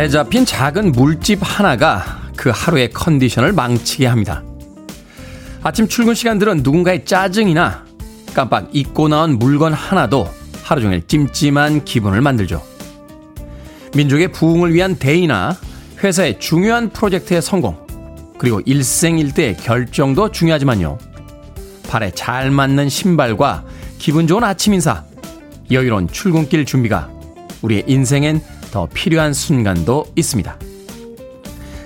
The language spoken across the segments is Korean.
발에 잡힌 작은 물집 하나가 그 하루의 컨디션을 망치게 합니다. 아침 출근 시간들은 누군가의 짜증이나 깜빡 잊고 나온 물건 하나도 하루 종일 찜찜한 기분을 만들죠. 민족의 부흥을 위한 대의나 회사의 중요한 프로젝트의 성공, 그리고 일생일대의 결정도 중요하지만요. 발에 잘 맞는 신발과 기분 좋은 아침 인사, 여유로운 출근길 준비가 우리의 인생엔 더 필요한 순간도 있습니다.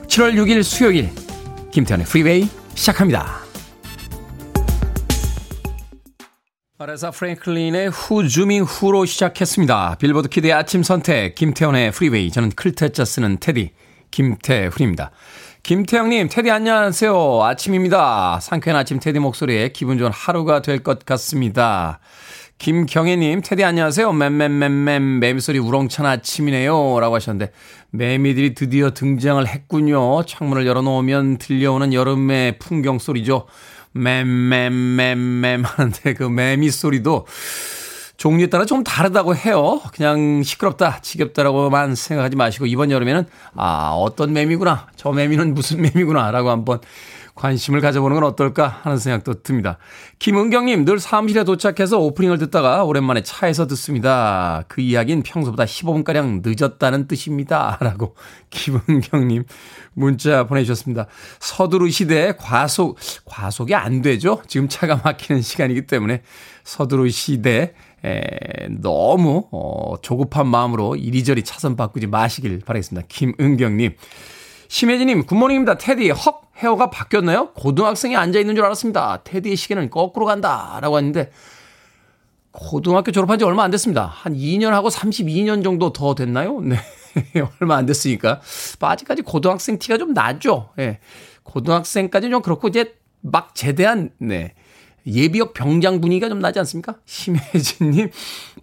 7월 6일 수요일, 김태훈의 Freeway 시작합니다. 아레사 프랭클린의 Who's Zoomin' Who로 시작했습니다. 빌보드 키드의 아침 선택, 김태훈의 Freeway. 저는 클 태 자 쓰는 테디, 김태훈입니다. 김태형님, 테디 안녕하세요. 아침입니다. 상쾌한 아침 테디 목소리에 기분 좋은 하루가 될 것 같습니다. 김경혜님, 테디 안녕하세요. 맴맴맴맴, 매미소리 우렁찬 아침이네요. 라고 하셨는데, 매미들이 드디어 등장을 했군요. 창문을 열어놓으면 들려오는 여름의 풍경 소리죠. 맴맴맴맴 하는데 그 매미 소리도 종류에 따라 좀 다르다고 해요. 그냥 시끄럽다, 지겹다라고만 생각하지 마시고 이번 여름에는 아, 어떤 매미구나. 저 매미는 무슨 매미구나 라고 한번 관심을 가져보는 건 어떨까 하는 생각도 듭니다. 김은경님, 늘 사무실에 도착해서 오프닝을 듣다가 오랜만에 차에서 듣습니다. 그 이야기는 평소보다 15분가량 늦었다는 뜻입니다. 라고 김은경님 문자 보내주셨습니다. 서두르시되 과속, 과속이 안 되죠? 지금 차가 막히는 시간이기 때문에 서두르시되 에, 너무 어, 조급한 마음으로 이리저리 차선 바꾸지 마시길 바라겠습니다. 김은경님. 심혜진님, Good morning입니다. 테디, 헉, 헤어가 바뀌었나요? 고등학생이 앉아있는 줄 알았습니다. 테디의 시계는 거꾸로 간다. 라고 했는데, 고등학교 졸업한 지 얼마 안 됐습니다. 한 2년하고 32년 정도 더 됐나요? 네. 얼마 안 됐으니까. 아직까지 고등학생 티가 좀 나죠? 예. 고등학생까지 좀 그렇고, 이제 막 제대한, 네. 예비역 병장 분위기가 좀 나지 않습니까? 심혜진님,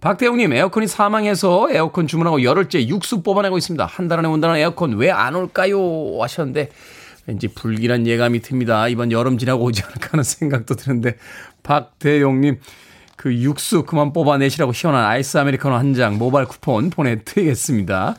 박태웅님, 에어컨이 사망해서 에어컨 주문하고 열흘째 육수 뽑아내고 있습니다. 한 달 안에 온다는 에어컨 왜 안 올까요? 하셨는데, 왠지 불길한 예감이 듭니다. 이번 여름 지나고 오지 않을까 하는 생각도 드는데, 박태용님, 그 육수 그만 뽑아내시라고 시원한 아이스 아메리카노 한 잔 모바일 쿠폰 보내드리겠습니다.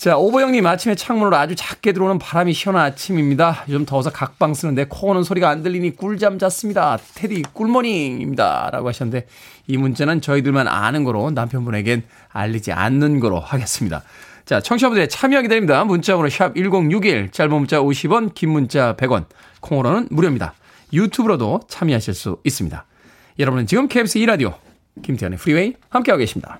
자, 오보영님 아침에 창문으로 아주 작게 들어오는 바람이 시원한 아침입니다. 좀 더워서 각방 쓰는데 코 고는 소리가 안 들리니 꿀잠 잤습니다. 테디 꿀모닝입니다. 라고 하셨는데 이 문자는 저희들만 아는 거로 남편분에겐 알리지 않는 거로 하겠습니다. 자, 청취자분들의 참여 기다립니다. 문자번호 샵 1061, 짧은 문자 50원, 긴 문자 100원, 콩으로는 무료입니다. 유튜브로도 참여하실 수 있습니다. 여러분은 지금 KBS 2라디오 김태훈의 프리웨이 함께하고 계십니다.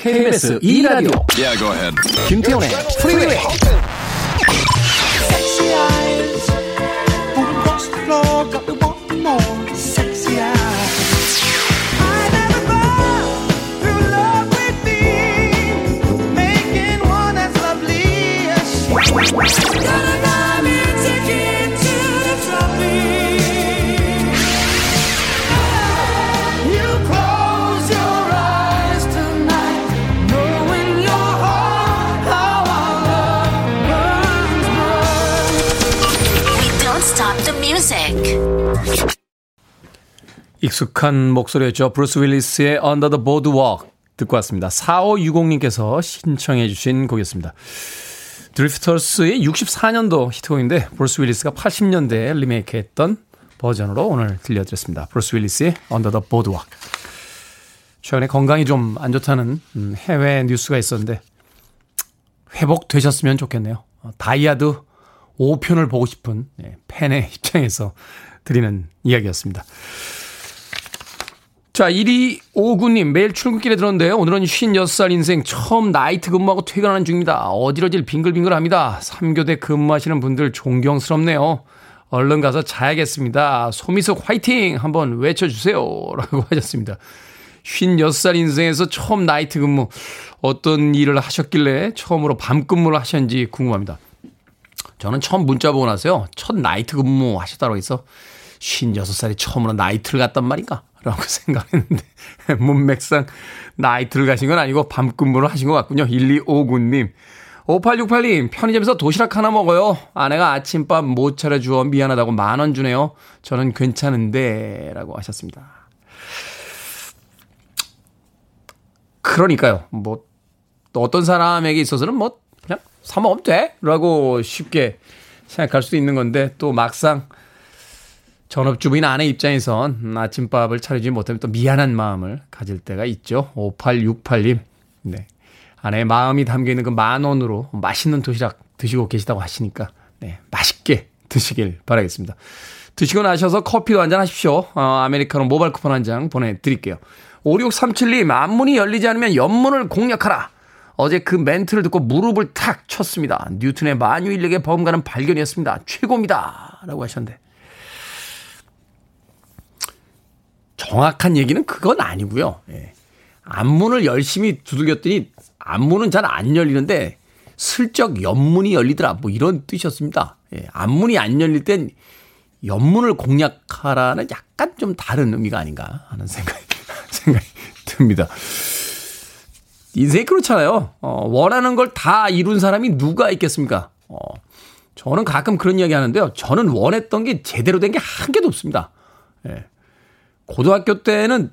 KBS 2라디오 yeah, go ahead. 김태훈의 프리웨이 익숙한 목소리였죠. 브루스 윌리스의 Under the Boardwalk 듣고 왔습니다. 4560님께서 신청해 주신 곡이었습니다. 드리프터스의 64년도 히트곡인데 브루스 윌리스가 80년대에 리메이크했던 버전으로 오늘 들려드렸습니다. 브루스 윌리스의 Under the Boardwalk. 최근에 건강이 좀 안 좋다는 음, 해외 뉴스가 있었는데 회복되셨으면 좋겠네요. 어, 다이하드 5편을 보고 싶은 예, 팬의 입장에서 드리는 이야기였습니다. 자, 1259님, 매일 출근길에 들었는데요. 오늘은 56살 인생 처음 나이트 근무하고 퇴근하는 중입니다. 어지러질 빙글빙글 합니다. 3교대 근무하시는 분들 존경스럽네요. 얼른 가서 자야겠습니다. 소미석 화이팅! 한번 외쳐주세요. 라고 하셨습니다. 56살 인생에서 처음 나이트 근무, 어떤 일을 하셨길래 처음으로 밤 근무를 하셨는지 궁금합니다. 저는 처음 문자 보고 나서요. 첫 나이트 근무 하셨다고 해서 56살이 처음으로 나이트를 갔단 말인가? 라고 생각했는데, 문맥상 나이트를 가신 건 아니고 밤 근무를 하신 것 같군요. 1259님. 5868님, 편의점에서 도시락 하나 먹어요. 아내가 아침밥 못 차려주어 미안하다고 만 원 주네요. 저는 괜찮은데, 라고 하셨습니다. 그러니까요. 뭐, 또 어떤 사람에게 있어서는 뭐, 사 먹으면 돼? 라고 쉽게 생각할 수도 있는 건데 또 막상 전업주부인 아내 입장에선 아침밥을 차리지 못하면 또 미안한 마음을 가질 때가 있죠. 5868님. 네. 아내의 마음이 담겨 있는 그 만 원으로 맛있는 도시락 드시고 계시다고 하시니까 네, 맛있게 드시길 바라겠습니다. 드시고 나셔서 커피도 한 잔 하십시오. 어, 아메리카노 모바일 쿠폰 한 장 보내드릴게요. 5637님, 앞문이 열리지 않으면 옆문을 공략하라. 어제 그 멘트를 듣고 무릎을 탁 쳤습니다. 뉴턴의 만유인력의 범가는 발견이었습니다. 최고입니다. 라고 하셨는데. 정확한 얘기는 그건 아니고요. 예. 앞문을 열심히 두들겼더니 앞문은 잘 안 열리는데 슬쩍 옆문이 열리더라. 뭐 이런 뜻이었습니다. 예. 앞문이 안 열릴 땐 옆문을 공략하라는 약간 좀 다른 의미가 아닌가 하는 생각이, 생각이 듭니다. 인생이 그렇잖아요. 어, 원하는 걸 다 이룬 사람이 누가 있겠습니까? 어, 저는 가끔 그런 이야기 하는데요. 저는 원했던 게 제대로 된 게 한 개도 없습니다. 예. 고등학교 때는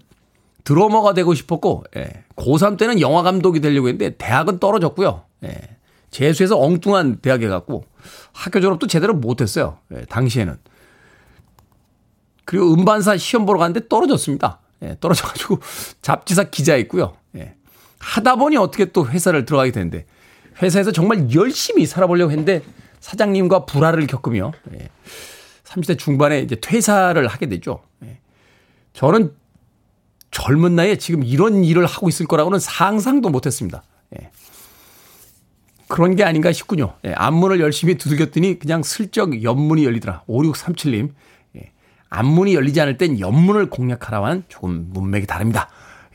드러머가 되고 싶었고, 예. 고3 때는 영화 감독이 되려고 했는데, 대학은 떨어졌고요. 예. 재수해서 엉뚱한 대학에 갔고, 학교 졸업도 제대로 못했어요. 예. 당시에는. 그리고 음반사 시험 보러 갔는데 떨어졌습니다. 예. 떨어져가지고 잡지사 기자했고요. 예. 하다 보니 어떻게 또 회사를 들어가게 되는데, 회사에서 정말 열심히 살아보려고 했는데, 사장님과 불화를 겪으며, 예. 30대 중반에 이제 퇴사를 하게 되죠. 예. 저는 젊은 나이에 지금 이런 일을 하고 있을 거라고는 상상도 못 했습니다. 예. 그런 게 아닌가 싶군요. 예. 앞문을 열심히 두들겼더니 그냥 슬쩍 옆문이 열리더라. 5637님. 예. 앞문이 열리지 않을 땐 옆문을 공략하라와는 조금 문맥이 다릅니다.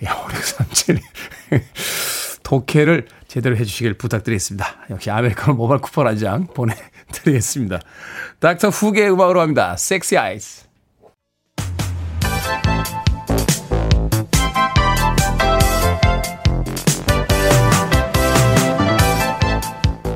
예, 5637님. 독해를 제대로 해주시길 부탁드리겠습니다. 역시 아메리카노 모바일 쿠폰 한 장 보내드리겠습니다. 닥터 후계의 음악으로 합니다. 섹시 아이스.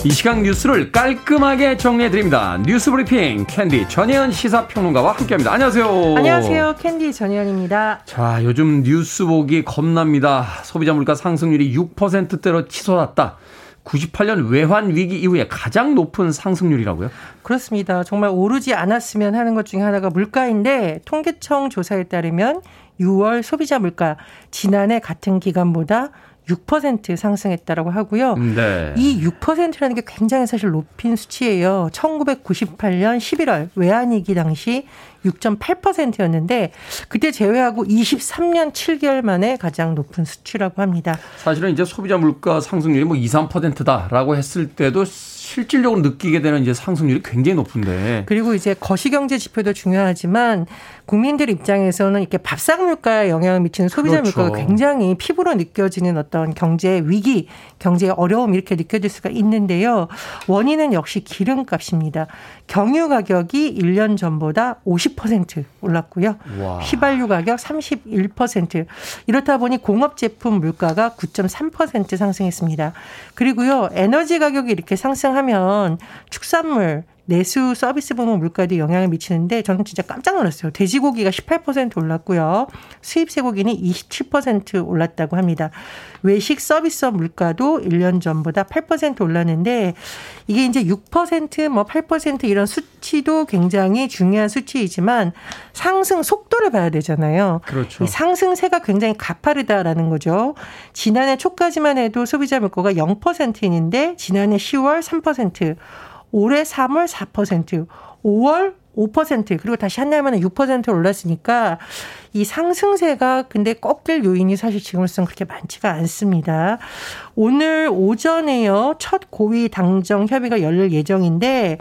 이 시간 뉴스를 깔끔하게 정리해드립니다. 뉴스 브리핑 캔디 전혜연 시사평론가와 함께합니다. 안녕하세요. 안녕하세요. 캔디 전혜연입니다. 자, 요즘 뉴스 보기 겁납니다. 소비자 물가 상승률이 6%대로 치솟았다. 98년 외환 위기 이후에 가장 높은 상승률이라고요? 그렇습니다. 정말 오르지 않았으면 하는 것 중에 하나가 물가인데 통계청 조사에 따르면 6월 소비자 물가 지난해 같은 기간보다 6% 상승했다라고 하고요. 네. 이 6%라는 게 굉장히 사실 높은 수치예요. 1998년 11월 외환위기 당시 6.8%였는데 그때 제외하고 23년 7개월 만에 가장 높은 수치라고 합니다. 사실은 이제 소비자 물가 상승률이 뭐 2, 3%다라고 했을 때도 실질적으로 느끼게 되는 이제 상승률이 굉장히 높은데. 그리고 이제 거시경제 지표도 중요하지만 국민들 입장에서는 이렇게 밥상 물가에 영향을 미치는 소비자 그렇죠. 물가가 굉장히 피부로 느껴지는 어떤 경제 위기, 경제 어려움 이렇게 느껴질 수가 있는데요. 원인은 역시 기름값입니다. 경유 가격이 1년 전보다 50% 올랐고요. 와. 휘발유 가격 31%. 이렇다 보니 공업 제품 물가가 9.3% 상승했습니다. 그리고요. 에너지 가격이 이렇게 상승하면 축산물 내수 서비스 부문 물가에도 영향을 미치는데 저는 진짜 깜짝 놀랐어요. 돼지고기가 18% 올랐고요. 수입 쇠고기는 27% 올랐다고 합니다. 외식 서비스업 물가도 1년 전보다 8% 올랐는데 이게 이제 6%뭐 8% 이런 수치도 굉장히 중요한 수치이지만 상승 속도를 봐야 되잖아요. 그렇죠. 이 상승세가 굉장히 가파르다라는 거죠. 지난해 초까지만 해도 소비자 물가가 0%인데 지난해 10월 3%, 올해 3월 4%, 5월 5% 그리고 다시 한 달 만에 6% 올랐으니까 이 상승세가 근데 꺾일 요인이 사실 지금으로서는 그렇게 많지가 않습니다. 오늘 오전에요. 첫 고위 당정 협의가 열릴 예정인데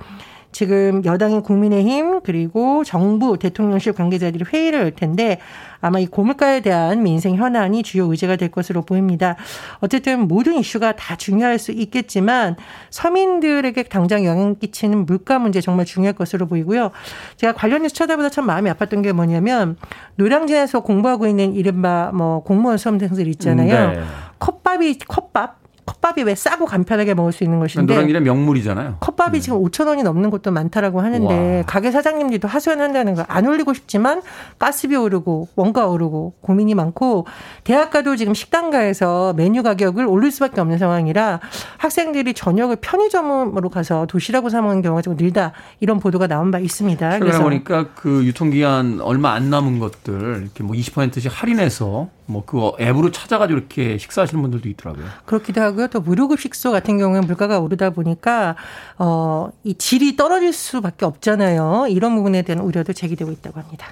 지금 여당인 국민의힘 그리고 정부 대통령실 관계자들이 회의를 할 텐데 아마 이 고물가에 대한 민생 현안이 주요 의제가 될 것으로 보입니다. 어쨌든 모든 이슈가 다 중요할 수 있겠지만 서민들에게 당장 영향 끼치는 물가 문제 정말 중요할 것으로 보이고요. 제가 관련 뉴스 쳐다보다 참 마음이 아팠던 게 뭐냐면 노량진에서 공부하고 있는 이른바 뭐 공무원 수험생들 있잖아요. 네. 컵밥이 컵밥 컵밥이 왜 싸고 간편하게 먹을 수 있는 것인데 노량진의 명물이잖아요. 컵밥이 네. 지금 5천 원이 넘는 곳도 많다라고 하는데 와. 가게 사장님들도 하소연한다는 거안 올리고 싶지만 가스비 오르고 원가 오르고 고민이 많고 대학가도 지금 식당가에서 메뉴 가격을 올릴 수밖에 없는 상황이라 학생들이 저녁을 편의점으로 가서 도시락을 사 먹는 경우가 좀 늘다 이런 보도가 나온 바 있습니다. 그래서 보니까 그 유통기한 얼마 안 남은 것들 이렇게 뭐 20%씩 할인해서 뭐 그거 앱으로 찾아가지고 이렇게 식사하시는 분들도 있더라고요. 그렇기도 하고요. 또 무료급 식소 같은 경우는 물가가 오르다 보니까 어 이 질이 떨어질 수밖에 없잖아요. 이런 부분에 대한 우려도 제기되고 있다고 합니다.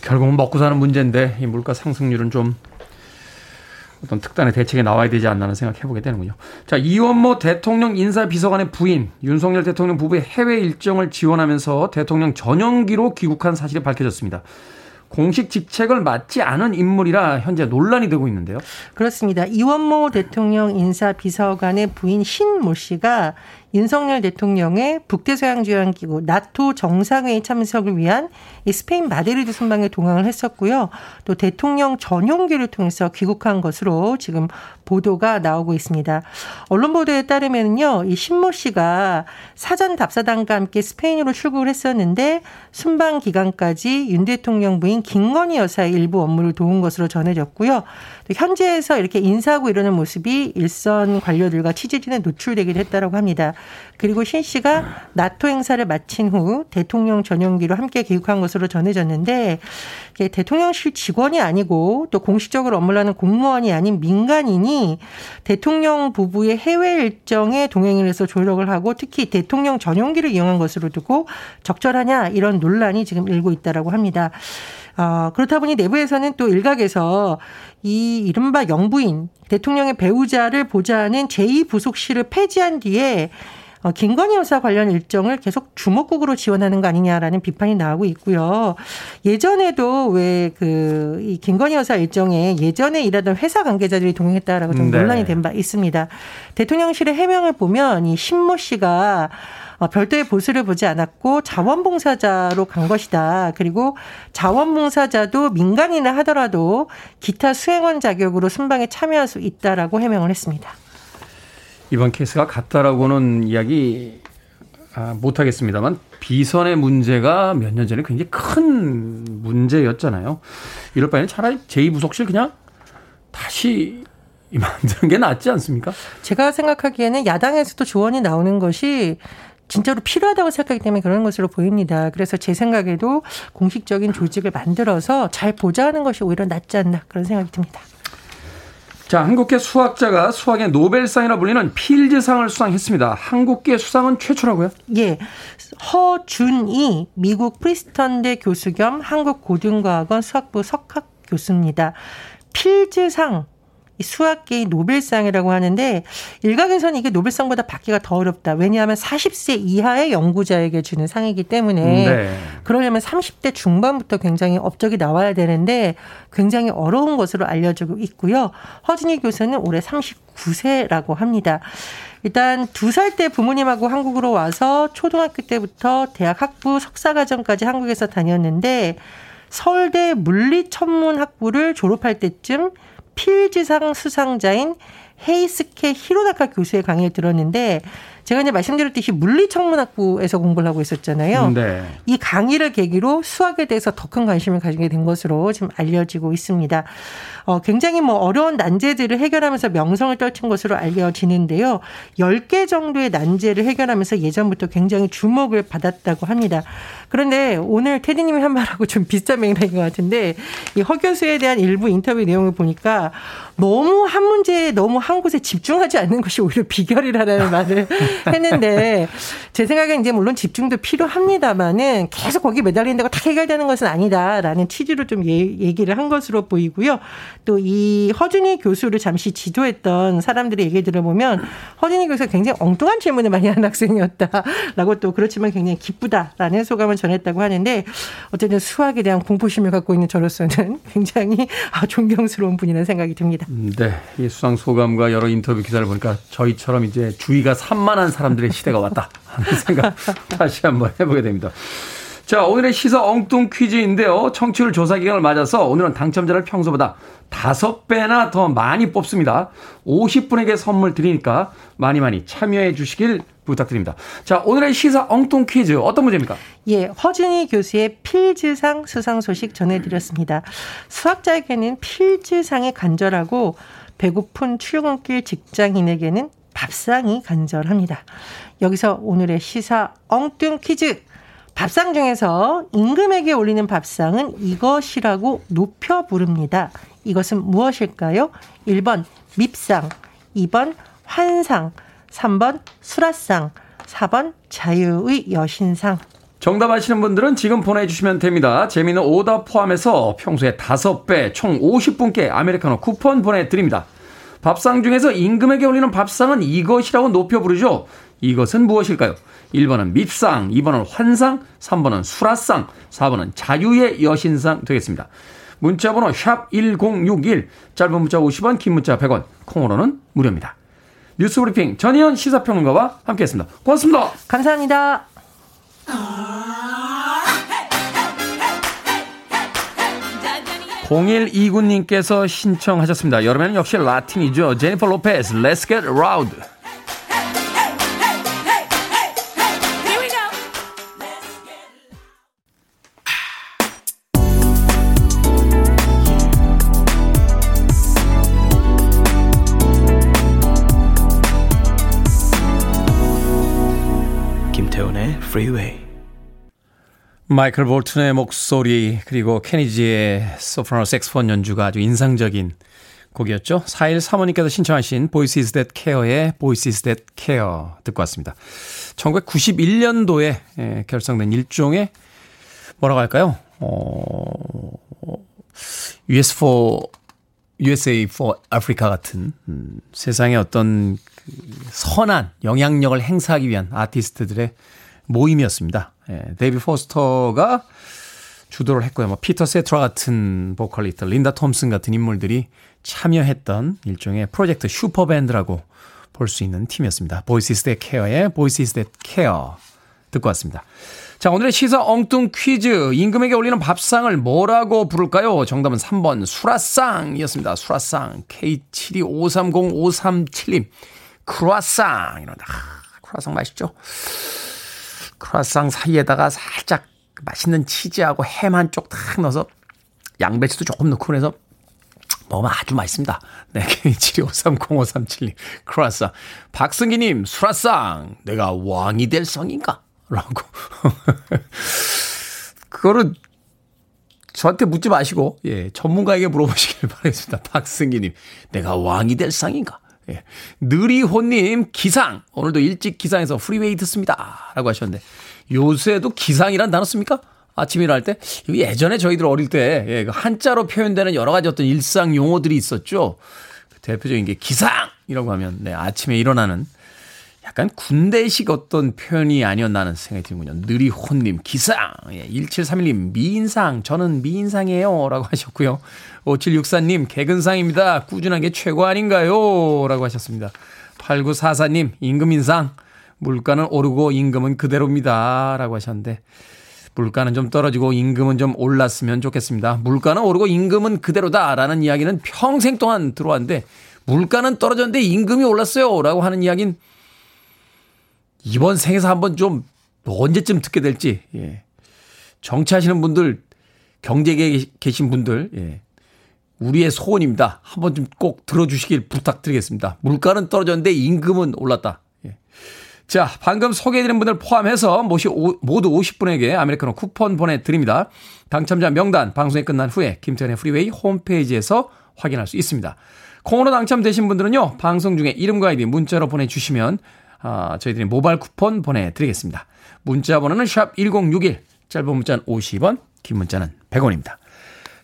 결국은 먹고 사는 문제인데 이 물가 상승률은 좀 어떤 특단의 대책에 나와야 되지 않나는 생각해보게 되는군요. 자, 이원모 대통령 인사비서관의 부인, 윤석열 대통령 부부의 해외 일정을 지원하면서 대통령 전용기로 귀국한 사실이 밝혀졌습니다. 공식 직책을 맡지 않은 인물이라 현재 논란이 되고 있는데요. 그렇습니다. 이원모 대통령 인사 비서관의 부인 신 모 씨가 윤석열 대통령의 북대서양조약기구 나토 정상회의 참석을 위한 스페인 마데리드 순방에 동행을 했었고요. 또 대통령 전용기를 통해서 귀국한 것으로 지금 보도가 나오고 있습니다. 언론 보도에 따르면요, 이 신모 씨가 사전 답사단과 함께 스페인으로 출국을 했었는데 순방 기간까지 윤 대통령 부인 김건희 여사의 일부 업무를 도운 것으로 전해졌고요. 현지에서 이렇게 인사하고 이러는 모습이 일선 관료들과 취재진에 노출되기도 했다고 합니다. 그리고 신 씨가 나토 행사를 마친 후 대통령 전용기로 함께 귀국한 것으로 전해졌는데 대통령실 직원이 아니고 또 공식적으로 업무를 하는 공무원이 아닌 민간인이 대통령 부부의 해외 일정에 동행을 해서 조력을 하고 특히 대통령 전용기를 이용한 것으로 두고 적절하냐 이런 논란이 지금 일고 있다라고 합니다. 어, 그렇다 보니 내부에서는 또 일각에서 이 이른바 영부인 대통령의 배우자를 보좌하는 제2부속실을 폐지한 뒤에 어, 김건희 여사 관련 일정을 계속 주목국으로 지원하는 거 아니냐라는 비판이 나오고 있고요. 예전에도 왜 그 이 김건희 여사 일정에 예전에 일하던 회사 관계자들이 동행했다라고 좀 네. 논란이 된 바 있습니다. 대통령실의 해명을 보면 이 신모 씨가 어, 별도의 보수를 보지 않았고 자원봉사자로 간 것이다. 그리고 자원봉사자도 민간인을 하더라도 기타 수행원 자격으로 순방에 참여할 수 있다라고 해명을 했습니다. 이번 케이스가 같다라고는 이야기 아, 못하겠습니다만 비선의 문제가 몇 년 전에 굉장히 큰 문제였잖아요. 이럴 바에는 차라리 제2부속실 그냥 다시 만드는 게 낫지 않습니까? 제가 생각하기에는 야당에서도 조언이 나오는 것이 진짜로 필요하다고 생각하기 때문에 그런 것으로 보입니다. 그래서 제 생각에도 공식적인 조직을 만들어서 잘 보좌하는 것이 오히려 낫지 않나 그런 생각이 듭니다. 자, 한국계 수학자가 수학의 노벨상이라 불리는 필즈상을 수상했습니다. 한국계 수상은 최초라고요? 예. 허준이 미국 프리스턴대 교수 겸 한국고등과학원 수학부 석학 교수입니다. 필즈상 수학계의 노벨상이라고 하는데 일각에서는 이게 노벨상보다 받기가 더 어렵다. 왜냐하면 40세 이하의 연구자에게 주는 상이기 때문에 네. 그러려면 30대 중반부터 굉장히 업적이 나와야 되는데 굉장히 어려운 것으로 알려지고 있고요. 허진희 교수는 올해 39세라고 합니다. 일단 두 살 때 부모님하고 한국으로 와서 초등학교 때부터 대학 학부 석사과정까지 한국에서 다녔는데 서울대 물리천문학부를 졸업할 때쯤 필지상 수상자인 헤이스케 히로나카 교수의 강의를 들었는데 제가 이제 말씀드렸듯이 물리천문학부에서 공부를 하고 있었잖아요. 네. 이 강의를 계기로 수학에 대해서 더 큰 관심을 가지게 된 것으로 지금 알려지고 있습니다. 어, 굉장히 뭐 어려운 난제들을 해결하면서 명성을 떨친 것으로 알려지는데요. 10개 정도의 난제를 해결하면서 예전부터 굉장히 주목을 받았다고 합니다. 그런데 오늘 테디님이 한 말하고 좀 비슷한 맥락인 것 같은데 이 허 교수에 대한 일부 인터뷰 내용을 보니까 너무 한 문제에 너무 한 곳에 집중하지 않는 것이 오히려 비결이라는 말을 했는데 제 생각엔 이제 물론 집중도 필요합니다만은 계속 거기 매달린다고 다 해결되는 것은 아니다라는 취지로 좀 예, 얘기를 한 것으로 보이고요. 또 이 허준희 교수를 잠시 지도했던 사람들의 얘기 들어보면 허준희 교수가 굉장히 엉뚱한 질문을 많이 하는 학생이었다라고 또 그렇지만 굉장히 기쁘다라는 소감을 전했다고 하는데 어쨌든 수학에 대한 공포심을 갖고 있는 저로서는 굉장히 아, 존경스러운 분이라는 생각이 듭니다. 네. 이 수상 소감과 여러 인터뷰 기사를 보니까 저희처럼 이제 주의가 산만한 사람들의 시대가 왔다 하는 생각 다시 한번 해보게 됩니다. 자, 오늘의 시사 엉뚱 퀴즈인데요. 청취율 조사 기간을 맞아서 오늘은 당첨자를 평소보다 5배나 더 많이 뽑습니다. 50분에게 선물 드리니까 많이 많이 참여해 주시길 부탁드립니다. 자, 오늘의 시사 엉뚱 퀴즈 어떤 문제입니까? 예, 허준희 교수의 필즈상 수상 소식 전해드렸습니다. 수학자에게는 필즈상이 간절하고 배고픈 출근길 직장인에게는 밥상이 간절합니다. 여기서 오늘의 시사 엉뚱 퀴즈. 밥상 중에서 임금에게 올리는 밥상은 이것이라고 높여 부릅니다. 이것은 무엇일까요? 1번 밉상, 2번 환상, 3번 수라상, 4번 자유의 여신상. 정답 아시는 분들은 지금 보내주시면 됩니다. 재미는 오답 포함해서 평소에 5배, 총 50분께 아메리카노 쿠폰 보내드립니다. 밥상 중에서 임금에게 올리는 밥상은 이것이라고 높여 부르죠. 이것은 무엇일까요? 1번은 밉상, 2번은 환상, 3번은 수라상, 4번은 자유의 여신상 되겠습니다. 문자번호 샵 1061, 짧은 문자 50원, 긴 문자 100원, 콩으로는 무료입니다. 뉴스브리핑 전희연 시사평론가와 함께했습니다. 고맙습니다. 감사합니다. 0129님께서 신청하셨습니다. 여름에는 역시 라틴이죠. 제니퍼 로페스, Let's Get Loud. 김태훈의 Freeway. 마이클 볼튼의 목소리 그리고 케니지의 소프라노 색스폰 연주가 아주 인상적인 곡이었죠. 4일 사모님께서 신청하신 Voices That Care의 Voices That Care 듣고 왔습니다. 1991년도에 예, 결성된 일종의 뭐라고 할까요? 어, US for USA for Africa 같은 음, 세상의 어떤 그 선한 영향력을 행사하기 위한 아티스트들의 모임이었습니다. 예, 데이비드 포스터가 주도를 했고요. 뭐 피터 세테라 같은 보컬리스트, 린다 톰슨 같은 인물들이 참여했던 일종의 프로젝트 슈퍼밴드라고 볼 수 있는 팀이었습니다. Voices That Care의 Voices That Care 듣고 왔습니다. 자, 오늘의 시사 엉뚱 퀴즈. 임금에게 올리는 밥상을 뭐라고 부를까요? 정답은 3번 수라상이었습니다. 수라상. K72530537님. 크루아상. 이런다. 크루아상 맛있죠? 크루아상 사이에다가 살짝 맛있는 치즈하고 햄 한 쪽 탁 넣어서 양배추도 조금 넣고 그래서 먹으면 아주 맛있습니다. 네, K72530537님. 크루아상. 박승기님, 수라상. 내가 왕이 될 성인가? 라고. 그거를 저한테 묻지 마시고, 예, 전문가에게 물어보시길 바라겠습니다. 박승기님. 내가 왕이 될 상인가? 예. 느리호님, 기상. 오늘도 일찍 기상해서 프리웨이 듣습니다. 라고 하셨는데, 요새도 기상이란 단어 씁니까? 아침 일할 때? 예전에 저희들 어릴 때, 예, 그 한자로 표현되는 여러 가지 어떤 일상 용어들이 있었죠. 대표적인 게 기상이라고 하면, 네, 아침에 일어나는 약간 군대식 어떤 표현이 아니었나 하는 생각이 드는군요. 느리혼님, 기상. 예, 1731님, 미인상. 저는 미인상이에요. 라고 하셨고요. 5764님, 개근상입니다. 꾸준한 게 최고 아닌가요? 라고 하셨습니다. 8944님, 임금인상. 물가는 오르고 임금은 그대로입니다. 라고 하셨는데, 물가는 좀 떨어지고 임금은 좀 올랐으면 좋겠습니다. 물가는 오르고 임금은 그대로다. 라는 이야기는 평생 동안 들어왔는데, 물가는 떨어졌는데 임금이 올랐어요. 라고 하는 이야기는 이번 생에서 한번 좀 언제쯤 듣게 될지, 예. 정치하시는 분들, 경제계에 계신 분들, 예. 우리의 소원입니다. 한번 좀 꼭 들어주시길 부탁드리겠습니다. 물가는 떨어졌는데 임금은 올랐다. 예. 자, 방금 소개해드린 분들 포함해서 모두 50분에게 아메리카노 쿠폰 보내드립니다. 당첨자 명단 방송이 끝난 후에 김태훈의 프리웨이 홈페이지에서 확인할 수 있습니다. 콩으로 당첨되신 분들은요, 방송 중에 이름과 아이디 문자로 보내주시면 아, 저희들이 모바일 쿠폰 보내드리겠습니다. 문자 번호는 샵 1061, 짧은 문자는 50원, 긴 문자는 100원입니다.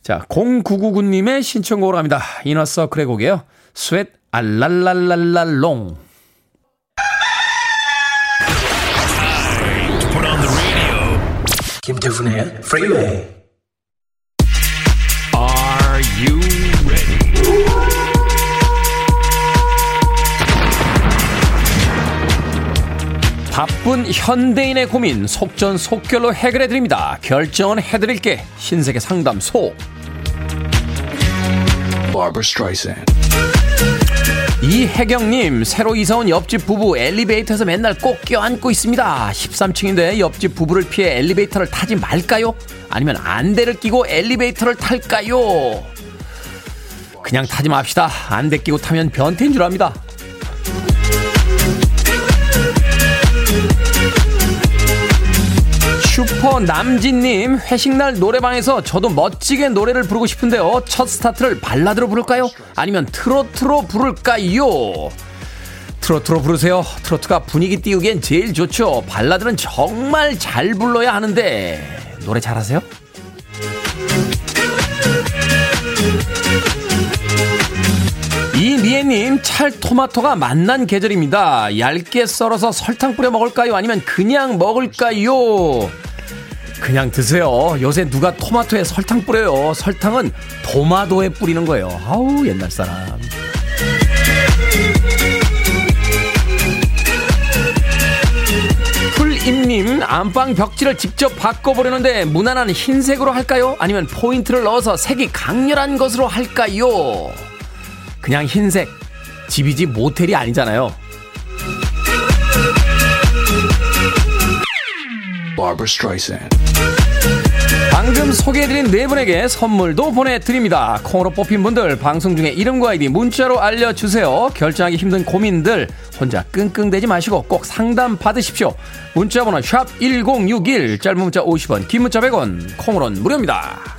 자, 0999님의 신청곡으로 갑니다. 이너서클의 곡이에요. 스웨트 알랄랄랄랄롱. 김태훈의 프리웨이 바쁜 현대인의 고민 속전속결로 해결해 드립니다. 결정은 해 드릴게 신세계 상담소. 이혜경님 새로 이사온 옆집 부부 엘리베이터에서 맨날 꼭 껴안고 있습니다. 13층인데 옆집 부부를 피해 엘리베이터를 타지 말까요? 아니면 안대를 끼고 엘리베이터를 탈까요? 그냥 타지 맙시다. 안대 끼고 타면 변태인 줄 압니다. 슈퍼 남진님 회식날 노래방에서 저도 멋지게 노래를 부르고 싶은데요. 첫 스타트를 발라드로 부를까요? 아니면 트로트로 부를까요? 트로트로 부르세요. 트로트가 분위기 띄우기엔 제일 좋죠. 발라드는 정말 잘 불러야 하는데 노래 잘하세요? 이미애님 찰토마토가 만난 계절입니다. 얇게 썰어서 설탕 뿌려 먹을까요? 아니면 그냥 먹을까요? 그냥 드세요. 요새 누가 토마토에 설탕 뿌려요. 설탕은 토마토에 뿌리는 거예요. 아우 옛날 사람. 풀임님 안방 벽지를 직접 바꿔보려는데 무난한 흰색으로 할까요? 아니면 포인트를 넣어서 색이 강렬한 것으로 할까요? 그냥 흰색 집이지 모텔이 아니잖아요. 방금 소개해드린 네 분에게 선물도 보내드립니다. 콩으로 뽑힌 분들 방송 중에 이름과 아이디 문자로 알려주세요. 결정하기 힘든 고민들 혼자 끙끙대지 마시고 꼭 상담 받으십시오. 문자번호 샵 1061 짧은 문자 50원 긴 문자 100원 콩으로는 무료입니다.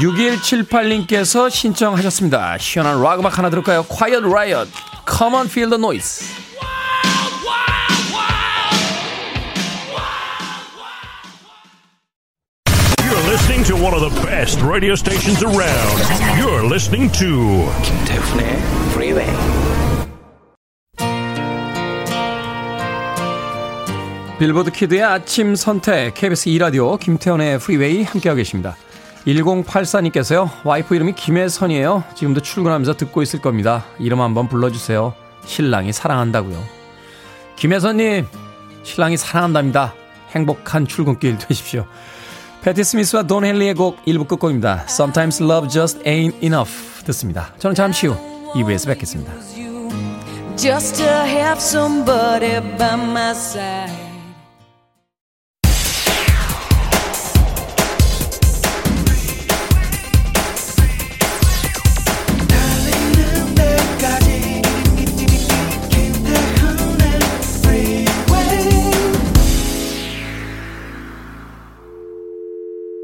6178님께서 신청하셨습니다. 시원한 락 음악 하나 들을까요? Quiet Riot, Come on Feel the Noise. You're listening to one of the best radio stations around. You're listening to 김태훈의 Freeway. 빌보드 키드의 아침 선택 KBS 2 라디오 김태훈의 프리웨이 함께하고 계십니다. 1084님께서요. 와이프 이름이 김혜선이에요. 지금도 출근하면서 듣고 있을 겁니다. 이름 한번 불러주세요. 신랑이 사랑한다고요. 김혜선님, 신랑이 사랑한답니다. 행복한 출근길 되십시오. 패티 스미스와 돈 헨리의 곡 1부 끝곡입니다. Sometimes love just ain't enough 듣습니다. 저는 잠시 후 2부에서 뵙겠습니다. Just to have somebody by my side.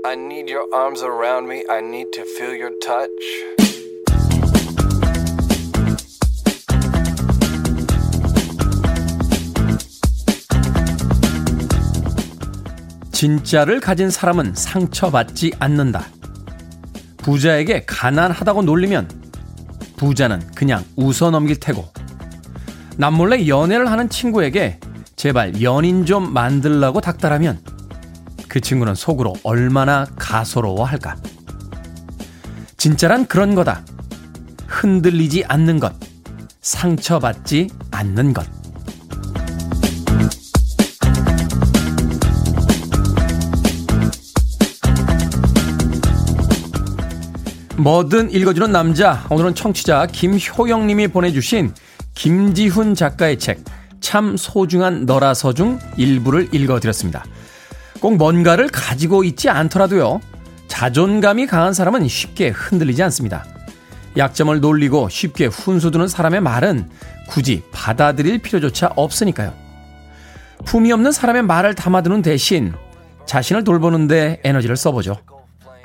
I need your arms around me. I need to feel your touch. 진짜를 가진 사람은 상처받지 않는다. 부자에게 가난하다고 놀리면 부자는 그냥 웃어 넘길 테고 남몰래 연애를 하는 친구에게 제발 연인 좀 만들라고 닥달하면 그 친구는 속으로 얼마나 가소로워할까. 진짜란 그런 거다. 흔들리지 않는 것. 상처받지 않는 것. 뭐든 읽어주는 남자. 오늘은 청취자 김효영 님이 보내주신 김지훈 작가의 책, 참 소중한 너라서 중 일부를 읽어드렸습니다. 꼭 뭔가를 가지고 있지 않더라도요, 자존감이 강한 사람은 쉽게 흔들리지 않습니다. 약점을 놀리고 쉽게 훈수두는 사람의 말은 굳이 받아들일 필요조차 없으니까요. 품이 없는 사람의 말을 담아두는 대신 자신을 돌보는데 에너지를 써보죠.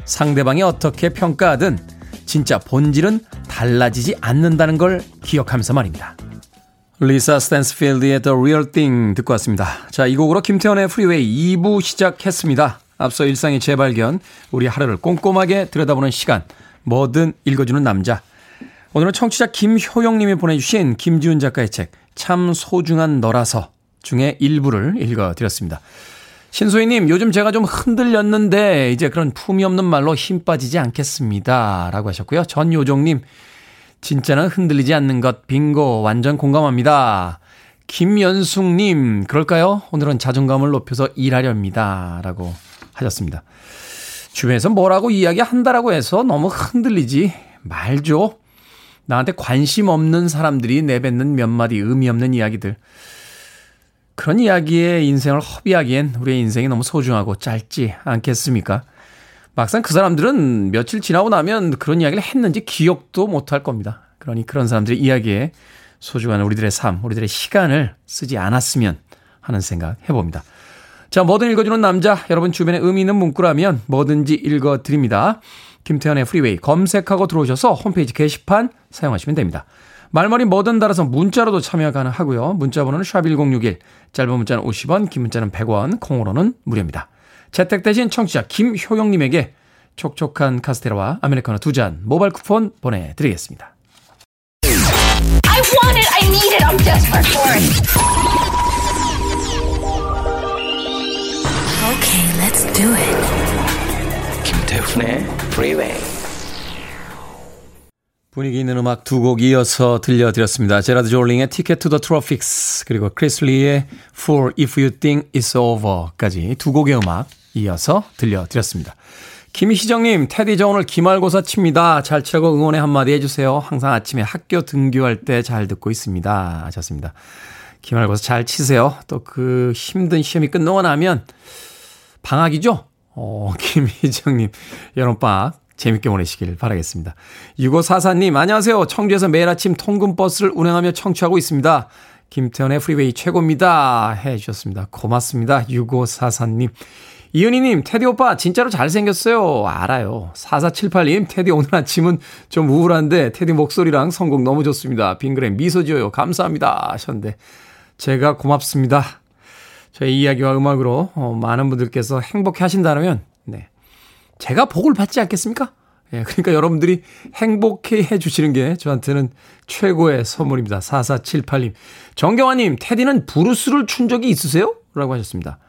상대방이 어떻게 평가하든 진짜 본질은 달라지지 않는다는 걸 기억하면서 말입니다. 리사 스탠스필드의 The Real Thing 듣고 왔습니다. 자, 이 곡으로 김태훈의 프리웨이 2부 시작했습니다. 앞서 일상의 재발견, 우리 하루를 꼼꼼하게 들여다보는 시간, 뭐든 읽어주는 남자. 오늘은 청취자 김효영님이 보내주신 김지훈 작가의 책, 참 소중한 너라서 중에 일부를 읽어드렸습니다. 신소희님, 요즘 제가 좀 흔들렸는데, 이제 그런 품이 없는 말로 힘 빠지지 않겠습니다. 라고 하셨고요. 전요정님, 진짜는 흔들리지 않는 것 빙고 완전 공감합니다. 김연숙님 그럴까요? 오늘은 자존감을 높여서 일하렵니다. 라고 하셨습니다. 주변에서 뭐라고 이야기한다라고 해서 너무 흔들리지 말죠. 나한테 관심 없는 사람들이 내뱉는 몇 마디 의미 없는 이야기들. 그런 이야기에 인생을 허비하기엔 우리의 인생이 너무 소중하고 짧지 않겠습니까? 막상 그 사람들은 며칠 지나고 나면 그런 이야기를 했는지 기억도 못할 겁니다. 그러니 그런 사람들의 이야기에 소중한 우리들의 삶, 우리들의 시간을 쓰지 않았으면 하는 생각 해봅니다. 자, 뭐든 읽어주는 남자, 여러분 주변에 의미 있는 문구라면 뭐든지 읽어드립니다. 김태현의 프리웨이 검색하고 들어오셔서 홈페이지 게시판 사용하시면 됩니다. 말머리 뭐든 달아서 문자로도 참여 가능하고요. 문자 번호는 샵1061, 짧은 문자는 50원, 긴 문자는 100원, 콩으로는 무료입니다. 채택되신 청취자 김효영님에게 촉촉한 카스테라와 아메리카노 두 잔 모바일 쿠폰 보내드리겠습니다. I want it, I need it, I'm desperate for it. Okay, let's do it. 김태훈의 Freeway. 분위기 있는 음악 두 곡 이어서 들려드렸습니다. 제라드 졸링의 Ticket to the Tropics 그리고 크리스 리의 For If You Think It's Over까지 두 곡의 음악 이어서 들려드렸습니다. 김희정님, 테디 저 오늘 기말고사 칩니다. 잘 치라고 응원의 한마디 해주세요. 항상 아침에 학교 등교할 때 잘 듣고 있습니다. 하셨습니다. 기말고사 잘 치세요. 또 그 힘든 시험이 끝나고 나면 방학이죠? 어, 김희정님, 여름방학 재밌게 보내시길 바라겠습니다. 6544님, 안녕하세요. 청주에서 매일 아침 통근버스를 운행하며 청취하고 있습니다. 김태훈의 프리웨이 최고입니다. 해 주셨습니다. 고맙습니다. 6544님. 이은희님, 테디 오빠 진짜로 잘생겼어요. 알아요. 4478님, 테디 오늘 아침은 좀 우울한데 테디 목소리랑 선곡 너무 좋습니다. 빙그레 미소 지어요. 감사합니다. 하셨는데 제가 고맙습니다. 저의 이야기와 음악으로 어, 많은 분들께서 행복해 하신다면 네. 제가 복을 받지 않겠습니까? 예, 그러니까 여러분들이 행복해 해 주시는 게 저한테는 최고의 선물입니다. 4478님. 정경화님, 테디는 브루스를 춘 적이 있으세요? 라고 하셨습니다.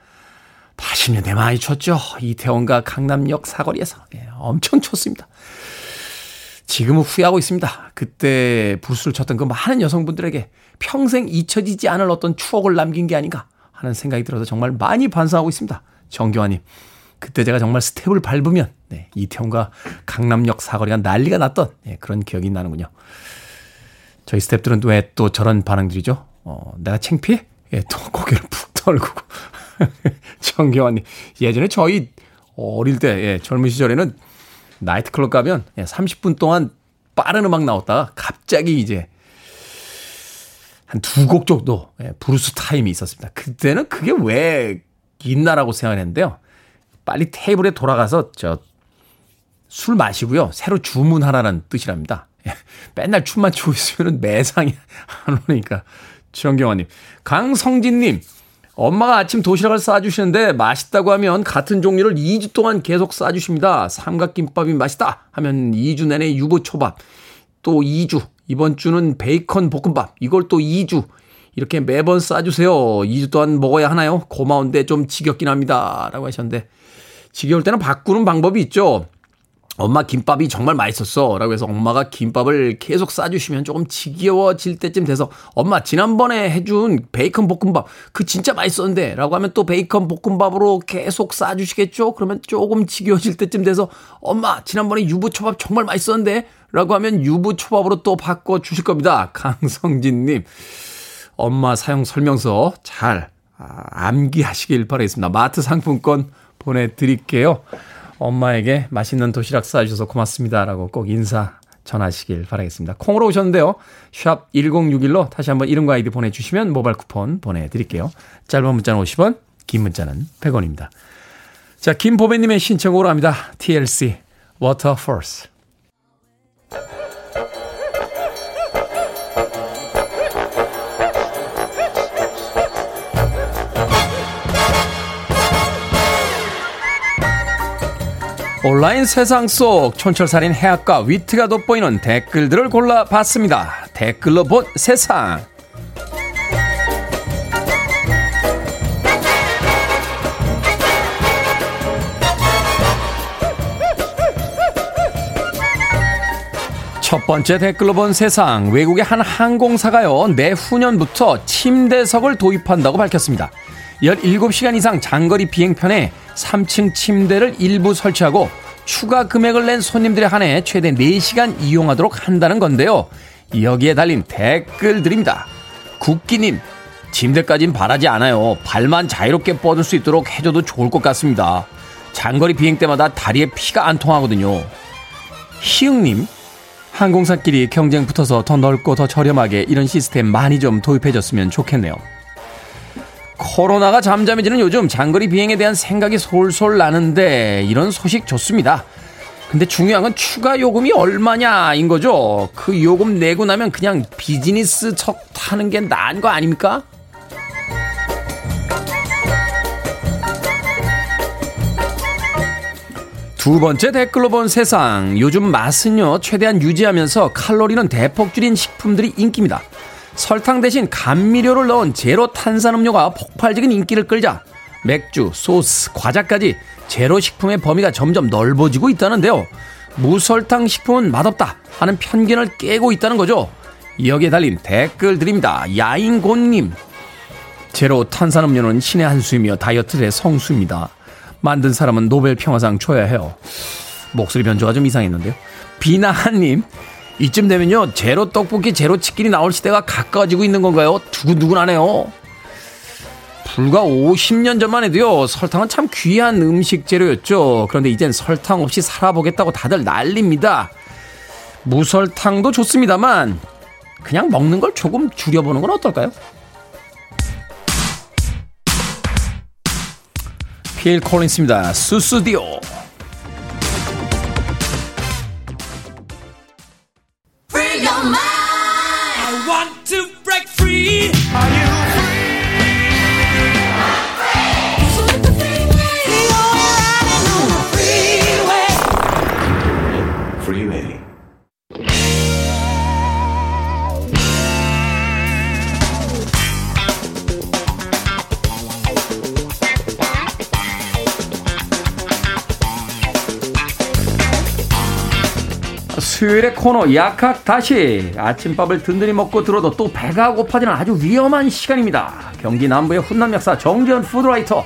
80년대 많이 쳤죠. 이태원과 강남역 사거리에서. 예, 엄청 쳤습니다. 지금은 후회하고 있습니다. 그때 부스를 쳤던 그 많은 여성분들에게 평생 잊혀지지 않을 어떤 추억을 남긴 게 아닌가 하는 생각이 들어서 정말 많이 반성하고 있습니다. 정교환님. 그때 제가 정말 스텝을 밟으면 네, 이태원과 강남역 사거리가 난리가 났던 네, 그런 기억이 나는군요. 저희 스태프들은 왜 또 저런 반응들이죠? 어, 내가 창피해? 예, 또 고개를 푹 떨구고 정경환님. 예전에 저희 어릴 때, 예, 젊은 시절에는 나이트클럽 가면 예, 30분 동안 빠른 음악 나왔다가 갑자기 이제 한 두 곡 정도 예, 블루스 타임이 있었습니다. 그때는 그게 왜 있나라고 생각했는데요. 빨리 테이블에 돌아가서 저 술 마시고요. 새로 주문하라는 뜻이랍니다. 예, 맨날 춤만 추고 있으면 매상이 안 오니까. 최영경아님. 강성진님. 엄마가 아침 도시락을 싸주시는데 맛있다고 하면 같은 종류를 2주 동안 계속 싸주십니다. 삼각김밥이 맛있다 하면 2주 내내 유부초밥. 또 2주. 이번 주는 베이컨 볶음밥. 이걸 또 2주. 이렇게 매번 싸주세요. 2주 동안 먹어야 하나요? 고마운데 좀 지겹긴 합니다. 라고 하셨는데. 지겨울 때는 바꾸는 방법이 있죠. 엄마 김밥이 정말 맛있었어. 라고 해서 엄마가 김밥을 계속 싸주시면 조금 지겨워질 때쯤 돼서 엄마 지난번에 해준 베이컨 볶음밥 그 진짜 맛있었는데 라고 하면 또 베이컨 볶음밥으로 계속 싸주시겠죠? 그러면 조금 지겨워질 때쯤 돼서 엄마 지난번에 유부초밥 정말 맛있었는데 라고 하면 유부초밥으로 또 바꿔주실 겁니다. 강성진님. 엄마 사용 설명서 잘 아, 암기하시길 바라겠습니다. 마트 상품권 보내드릴게요. 엄마에게 맛있는 도시락 싸주셔서 고맙습니다라고 꼭 인사 전하시길 바라겠습니다. 콩으로 오셨는데요. 샵 1061로 다시 한번 이름과 아이디 보내주시면 모바일 쿠폰 보내드릴게요. 짧은 문자는 50원, 긴 문자는 100원입니다. 자, 김보배님의 신청으로 합니다. TLC, Waterfalls. 온라인 세상 속 촌철살인 해학과 위트가 돋보이는 댓글들을 골라봤습니다. 댓글로 본 세상. 첫 번째 댓글로 본 세상 외국의 한 항공사가요 내후년부터 침대석을 도입한다고 밝혔습니다. 17시간 이상 장거리 비행편에 3층 침대를 일부 설치하고 추가 금액을 낸 손님들에 한해 최대 4시간 이용하도록 한다는 건데요. 여기에 달린 댓글들입니다. 국기님, 침대까진 바라지 않아요. 발만 자유롭게 뻗을 수 있도록 해줘도 좋을 것 같습니다. 장거리 비행 때마다 다리에 피가 안 통하거든요. 희응님, 항공사끼리 경쟁 붙어서 더 넓고 더 저렴하게 이런 시스템 많이 좀 도입해줬으면 좋겠네요. 코로나가 잠잠해지는 요즘 장거리 비행에 대한 생각이 솔솔 나는데 이런 소식 좋습니다. 근데 중요한 건 추가 요금이 얼마냐인 거죠. 그 요금 내고 나면 그냥 비즈니스 척 타는 게 나은 거 아닙니까? 두 번째 댓글로 본 세상. 요즘 맛은요, 최대한 유지하면서 칼로리는 대폭 줄인 식품들이 인기입니다. 설탕 대신 감미료를 넣은 제로 탄산음료가 폭발적인 인기를 끌자 맥주, 소스, 과자까지 제로 식품의 범위가 점점 넓어지고 있다는데요. 무설탕 식품은 맛없다 하는 편견을 깨고 있다는 거죠. 여기에 달린 댓글들입니다. 야인곤님. 제로 탄산음료는 신의 한 수이며 다이어트의 성수입니다. 만든 사람은 노벨 평화상 줘야 해요. 목소리 변조가 좀 이상했는데요. 비나한님, 이쯤 되면요, 제로 떡볶이, 제로 치킨이 나올 시대가 가까워지고 있는 건가요? 두근두근하네요. 불과 50년 전만 해도요, 설탕은 참 귀한 음식 재료였죠. 그런데 이젠 설탕 없이 살아보겠다고 다들 난립니다. 무설탕도 좋습니다만, 그냥 먹는 걸 조금 줄여보는 건 어떨까요? 필 콜린스입니다. 수수디오. 수요일의 코너 약학 다시 아침밥을 든든히 먹고 들어도 또 배가 고파지는 아주 위험한 시간입니다. 경기 남부의 훈남 역사 정재현 푸드라이터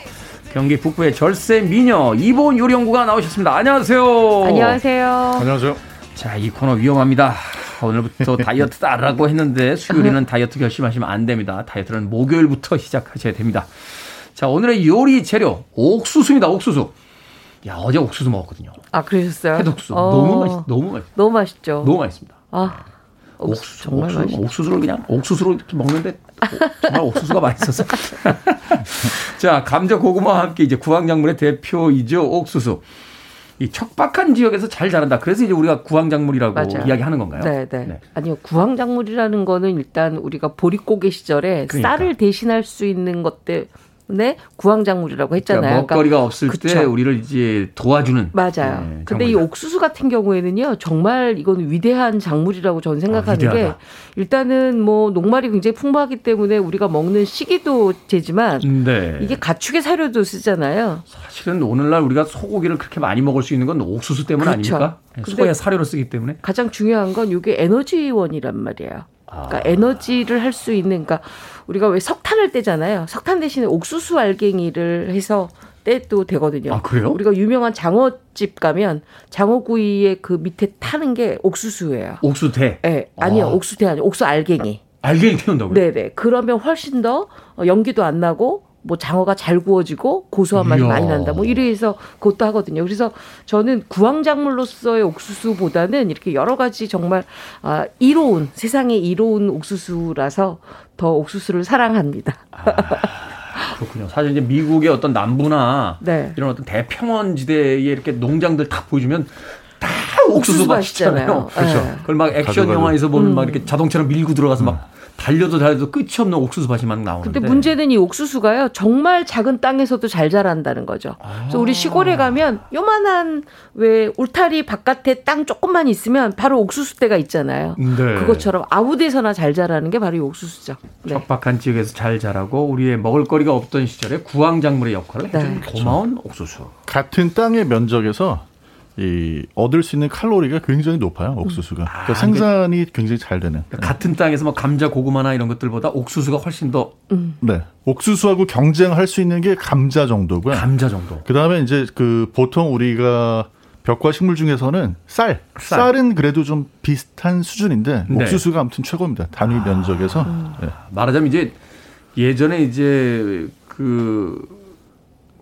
경기 북부의 절세 미녀 이본 요리연구가 나오셨습니다. 안녕하세요. 안녕하세요. 안녕하세요. 자, 이 코너 위험합니다. 오늘부터 다이어트다라고 했는데 수요일에는 다이어트 결심하시면 안 됩니다. 다이어트는 목요일부터 시작하셔야 됩니다. 자, 오늘의 요리 재료 옥수수입니다. 옥수수. 야, 어제 옥수수 먹었거든요. 아, 그러셨어요? 해독수. 어. 너무 맛있, 너무 맛있, 너무 맛있죠. 너무 맛있습니다. 아, 옥수수, 정말 옥수수, 맛있. 옥수수를 그냥 옥수수로 이렇게 먹는데 정말 옥수수가 맛있어서. 자, 감자 고구마와 함께 이제 구황작물의 대표이죠. 옥수수. 이 척박한 지역에서 잘 자란다. 그래서 이제 우리가 구황작물이라고 맞아요. 이야기하는 건가요? 네, 네, 아니요, 구황작물이라는 거는 일단 우리가 보릿고개 시절에 그러니까. 쌀을 대신할 수 있는 것 때문 에 구황작물이라고 했잖아요. 그러니까 먹거리가 없을 때 그쵸. 우리를 이제 도와주는. 맞아요. 네, 근데 이. 옥수수 같은 경우에는요, 정말 이건 위대한 작물이라고 저는 생각하는 게, 아, 위대하다. 일단은 뭐 녹말이 굉장히 풍부하기 때문에 우리가 먹는 시기도 되지만, 네. 이게 가축의 사료도 쓰잖아요. 사실은 오늘날 우리가 소고기를 그렇게 많이 먹을 수 있는 건 옥수수 때문 그렇죠. 아닙니까? 네, 소의 사료로 쓰기 때문에. 가장 중요한 건 이게 에너지원이란 말이에요. 그러니까 아. 에너지를 할 수 있는, 그러니까 우리가 왜 석탄을 떼잖아요. 석탄 대신에 옥수수 알갱이를 해서 떼도 되거든요. 아, 그래요? 우리가 유명한 장어집 가면 장어구이의 그 밑에 타는 게 옥수수예요. 옥수수 대. 예, 아니요, 아. 옥수수 아니요, 옥수 알갱이. 알갱이 태운다고요? 네네. 그러면 훨씬 더 어, 연기도 안 나고 뭐 장어가 잘 구워지고 고소한 맛이 이야. 많이 난다. 뭐 이래서 그것도 하거든요. 그래서 저는 구황작물로서의 옥수수보다는 이렇게 여러 가지 정말 아, 이로운 세상에 이로운 옥수수라서 더 옥수수를 사랑합니다. 그렇군요. 사실 이제 미국의 어떤 남부나 네. 이런 어떤 대평원 지대에 이렇게 농장들 딱 보여주면 다 옥수수 맛이잖아요. 그렇죠. 네. 그걸 막 액션 가져가지고. 영화에서 보면 음. 막 이렇게 자동차로 밀고 들어가서 막 달려도 달려도 끝이 없는 옥수수 밭이 막 나오는데. 근데 문제는 이 옥수수가요 정말 작은 땅에서도 잘 자란다는 거죠. 그래서 우리 시골에 가면 요만한 왜 울타리 바깥에 땅 조금만 있으면 바로 옥수수 대가 있잖아요. 네. 그것처럼 아무 데서나 잘 자라는 게 바로 이 옥수수죠. 네. 척박한 지역에서 잘 자라고 우리의 먹을거리가 없던 시절에 구황작물의 역할을 해준 네. 고마운 옥수수. 같은 땅의 면적에서 이 얻을 수 있는 칼로리가 굉장히 높아요. 옥수수가. 그러니까 생산이 굉장히 잘 되는. 그러니까 같은 땅에서 뭐 감자, 고구마나 이런 것들보다 옥수수가 훨씬 더 네. 옥수수하고 경쟁할 수 있는 게 감자 정도고요. 감자 정도. 그다음에 이제 그 보통 우리가 벽과 식물 중에서는 쌀. 쌀. 쌀은 그래도 좀 비슷한 수준인데 네. 옥수수가 아무튼 최고입니다. 단위 면적에서. 네. 말하자면 이제 예전에 이제 그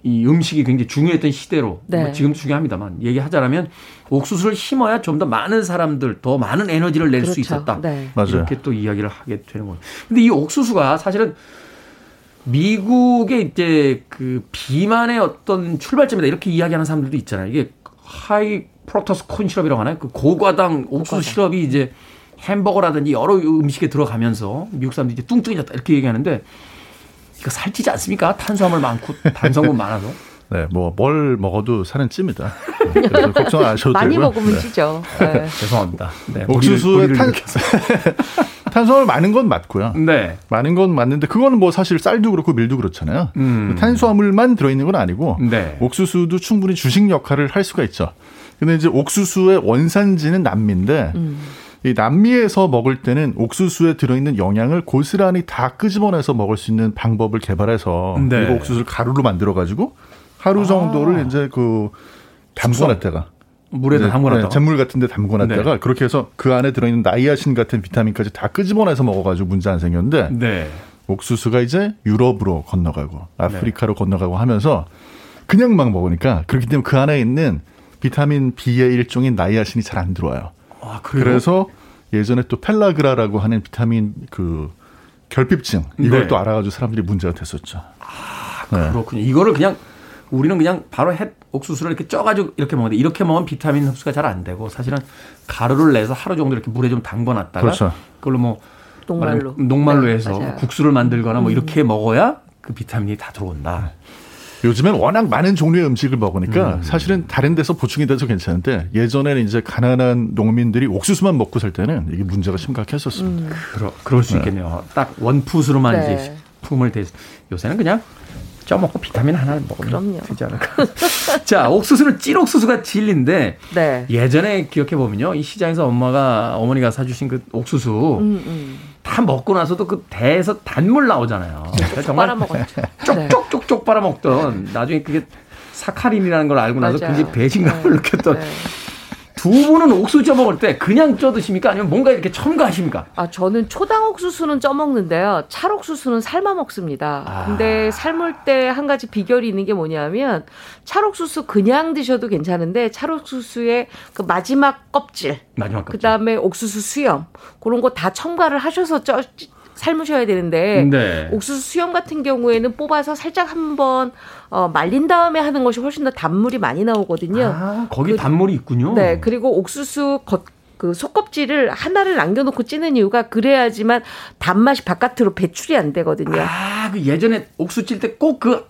이 음식이 굉장히 중요했던 시대로 네. 뭐 지금도 중요합니다만 얘기하자면 옥수수를 심어야 좀 더 많은 사람들 더 많은 에너지를 낼수 그렇죠. 있었다. 네. 맞아요. 이렇게 또 이야기를 하게 되는 거예요. 근데 이 옥수수가 사실은 미국의 이제 그 비만의 어떤 출발점이다 이렇게 이야기하는 사람들도 있잖아요. 이게 high fructose corn syrup이라고 하나요? 그 고과당 옥수수 시럽이 이제 햄버거라든지 여러 음식에 들어가면서 미국 사람들이 이제 뚱뚱해졌다 이렇게 얘기하는데 이거 살찌지 않습니까? 탄수화물 많고 단성분 많아서. 네, 뭐 뭘 먹어도 살은 찝니다. 네, 그래서 걱정 안 하셔도 많이 되고요. 먹으면 네. 찌죠. 네. 죄송합니다. 네, 옥수수에 탄, 탄수화물 많은 건 맞고요. 네. 많은 건 맞는데 그거는 뭐 사실 쌀도 그렇고 밀도 그렇잖아요. 음. 탄수화물만 들어있는 건 아니고 네. 옥수수도 충분히 주식 역할을 할 수가 있죠. 근데 이제 옥수수의 원산지는 남미인데 음. 이 남미에서 먹을 때는 옥수수에 들어있는 영양을 고스란히 다 끄집어내서 먹을 수 있는 방법을 개발해서 네. 이 옥수수를 가루로 만들어 가지고 하루 정도를 이제 그 담궈놨다가 물에다 네, 담궈놨다가. 네, 잿물 같은데 담궈놨다가 네. 그렇게 해서 그 안에 들어있는 나이아신 같은 비타민까지 다 끄집어내서 먹어가지고 문제 안 생겼는데 네. 옥수수가 이제 유럽으로 건너가고 아프리카로 건너가고 하면서 그냥 막 먹으니까 그렇기 때문에 그 안에 있는 비타민 B의 일종인 나이아신이 잘 안 들어와요. 아? 그래서 예전에 또 펠라그라라고 하는 비타민 그 결핍증 이걸 네. 또 알아가지고 사람들이 문제가 됐었죠. 네. 그렇군요. 이거를 그냥 우리는 그냥 바로 햇 옥수수를 이렇게 쪄가지고 이렇게 먹는데 이렇게 먹으면 비타민 흡수가 잘 안 되고 사실은 가루를 내서 하루 정도 이렇게 물에 좀 담궈놨다가 그렇죠. 걸로뭐 녹말로. 녹말로 네, 해서 맞아요. 음. 국수를 만들거나 뭐 이렇게 먹어야 그 비타민이 다 들어온다. 요즘엔 워낙 많은 종류의 음식을 음. 먹으니까 사실은 다른 데서 보충이 돼서 괜찮은데 예전에는 이제 가난한 농민들이 옥수수만 먹고 살 때는 이게 문제가 심각했었습니다. 그러, 그럴 수 있겠네요. 딱 원푸스로만 네. 이제 식품을 대 요새는 그냥 쪄먹고 비타민 하나를 먹으면 그럼요. 되지 않을까. 자, 옥수수는 찐옥수수가 진리인데 네. 예전에 기억해 보면요, 이 시장에서 엄마가 어머니가 사주신 그 옥수수 음, 음. 다 먹고 나서도 그 대에서 단물 나오잖아요. 그러니까 정말. 네. 쪽쪽쪽쪽 빨아먹던 나중에 그게 사카린이라는 걸 알고 나서. 굉장히 배신감을 네. 느꼈던 네. 두 분은 옥수수 쪄 먹을 때 그냥 쪄 드십니까? 아니면 뭔가 이렇게 첨가하십니까? 아, 저는 초당 옥수수는 쪄 먹는데요. 찰 옥수수는 삶아 먹습니다. 아. 근데 삶을 때 한 가지 비결이 있는 게 뭐냐면 찰 옥수수 그냥 드셔도 괜찮은데 찰 옥수수의 그 마지막 껍질, 마지막 껍질. 그다음에 옥수수 수염 그런 거 다 첨가를 하셔서 쪄 삶으셔야 되는데 네. 옥수수 수염 같은 경우에는 뽑아서 살짝 한번 어, 말린 다음에 하는 것이 훨씬 더 단물이 많이 나오거든요. 아, 거기 그- 단물이 있군요. 네, 그리고 옥수수 겉, 그 속껍질을 하나를 남겨놓고 찌는 이유가 그래야지만 단맛이 바깥으로 배출이 안 되거든요. 아, 그 예전에 옥수 찔 때 꼭 그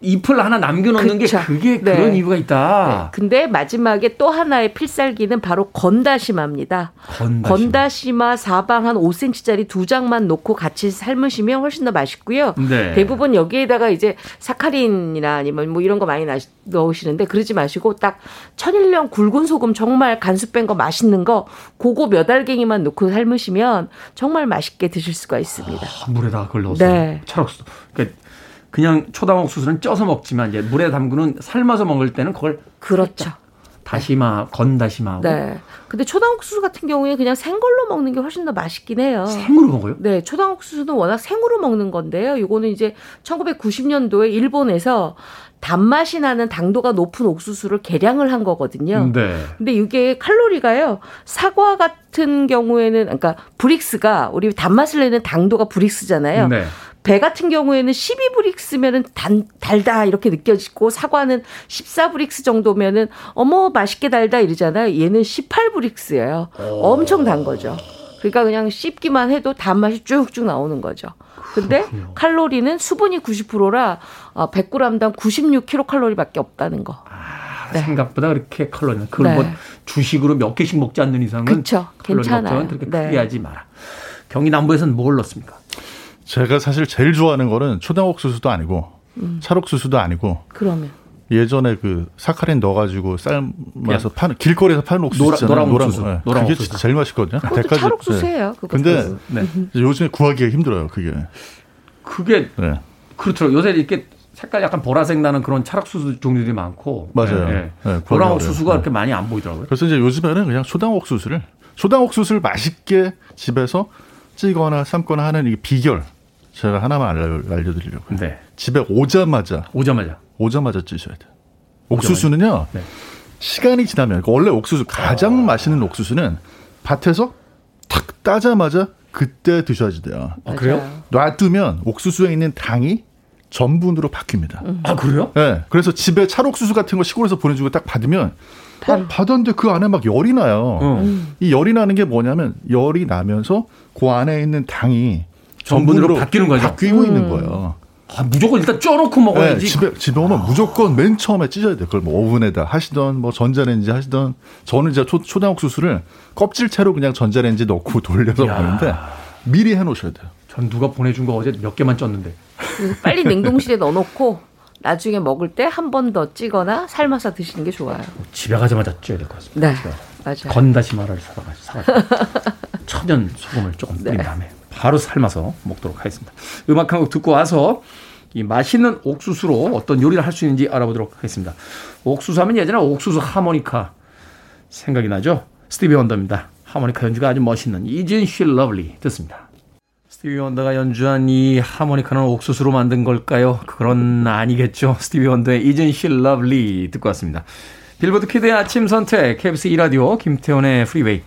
잎을 하나 남겨놓는 그쵸. 게 그게 네. 그런 이유가 있다. 네, 근데 마지막에 또 하나의 필살기는 바로 건다시마입니다. 건다시마. 건다시마 사방 한 5cm짜리 두 장만 놓고 같이 삶으시면 훨씬 더 맛있고요. 네. 대부분 여기에다가 이제 사카린이나 아니면 뭐 이런 거 많이 나- 넣으시는데 그러지 마시고 딱 천일염 굵은 소금 정말 간수 뺀 거 맛있는 거 그거 몇 알갱이만 넣고 삶으시면 정말 맛있게 드실 수가 있습니다. 아, 물에다가 그걸 넣었어. 네. 찰옥수. 그러니까 그냥 초당 옥수수는 쪄서 먹지만 이제 물에 담그는 삶아서 먹을 때는 그걸 그렇죠. 다시마, 건다시마하고 네. 근데 초당옥수수 같은 경우에 그냥 생걸로 먹는 게 훨씬 더 맛있긴 해요. 생으로 먹어요? 네, 초당옥수수는 워낙 생으로 먹는 건데요. 이거는 이제 1990년도에 일본에서 단맛이 나는 당도가 높은 옥수수를 개량을 한 거거든요. 네. 근데 이게 칼로리가요. 사과 같은 경우에는 그러니까 브릭스가 우리 단맛을 내는 당도가 브릭스잖아요. 네. 배 같은 경우에는 12브릭스면은 단 달다 이렇게 느껴지고 사과는 14브릭스 정도면은 어머 맛있게 달다 이러잖아요. 얘는 18브릭스예요. 엄청 단 거죠. 그러니까 그냥 씹기만 해도 단맛이 쭉쭉 나오는 거죠. 근데 그렇군요. 칼로리는 수분이 90%라 100g당 96kcal밖에 없다는 거. 네. 생각보다 그렇게 칼로리는 그걸 네. 뭐 주식으로 몇 개씩 먹지 않는 이상은 그쵸. 칼로리 괜찮아요. 걱정은 그렇게 네. 크게 하지 마라. 경기 남부에서는 뭘 넣습니까? 제가 사실 제일 좋아하는 거는 초당 옥수수도 아니고 음. 찰옥수수도 아니고 그러면 예전에 그 사카린 넣어가지고 삶아서 예. 파는 길거리에서 파는 옥수수 노라- 있잖아요. 노랑 옥수수. 거. 예. 노랑 그게 옥수수. 진짜 제일 맛있거든요. 그것도 대가지- 찰옥수수예요. 그것도. 근데 네. 요즘에 구하기가 힘들어요. 그게. 그게 네. 그렇더라고요. 요새 이렇게 색깔 약간 보라색 나는 그런 찰옥수수 종류들이 많고. 맞아요. 네, 노랑. 옥수수가 네. 그렇게 많이 안 보이더라고요. 그래서 이제 요즘에는 그냥 초당 옥수수를 초당 옥수수를 맛있게 집에서 찌거나 삶거나 하는 이 비결 제가 하나만 알려, 알려 드리려고요. 네. 집에 오자마자 오자마자. 오자마자 찌셔야 돼요. 옥수수는요. 네. 시간이 지나면 그러니까 원래 옥수수 가장 맛있는 옥수수는 밭에서 탁 따자마자 그때 드셔야지 돼요. 아, 그래요? 놔두면 옥수수에 있는 당이 전분으로 바뀝니다. 아, 그래요? 네, 그래서 집에 찰옥수수 같은 거 시골에서 보내주고 딱 받으면 어, 받았는데 그 안에 막 열이 나요. 어. 이 열이 나는 게 뭐냐면 열이 나면서 그 안에 있는 당이 전분으로 바뀌는 거죠? 바뀌고 있는 거예요. 아, 무조건 일단 쪄놓고 네, 먹어야지. 집에 집에 오면 무조건 맨 처음에 찢어야 돼요. 그걸 뭐 오븐에다 하시던 뭐 전자레인지 하시던 저는 이제 초, 초당 옥수수를 껍질채로 그냥 전자레인지 넣고 돌려서. 먹는데 미리 해 놓으셔야 돼요. 전 누가 보내준 거 어제 몇 개만 쪘는데. 빨리 냉동실에 넣어놓고 나중에 먹을 때 한 번 더 찌거나 삶아서 드시는 게 좋아요. 집에 가자마자 쪄야 될 것 같습니다. 네. 맞아요. 건다시마를 사가지고 사가지고 천연 소금을 조금 뿌린 네. 다음에 바로 삶아서 먹도록 하겠습니다. 음악 한 곡 듣고 와서 이 맛있는 옥수수로 어떤 요리를 할 수 있는지 알아보도록 하겠습니다. 옥수수 하면 예전에 옥수수 하모니카 생각이 나죠? 스티비 원더입니다. 하모니카 연주가 아주 멋있는 Isn't She Lovely 듣습니다. 스티비 원더가 연주한 이 하모니카는 옥수수로 만든 걸까요? 그건 아니겠죠. 스티비 원더의 Isn't She Lovely 듣고 왔습니다. Billboard kid의 아침 선택, KBS 2라디오, 김태훈의 프리웨이,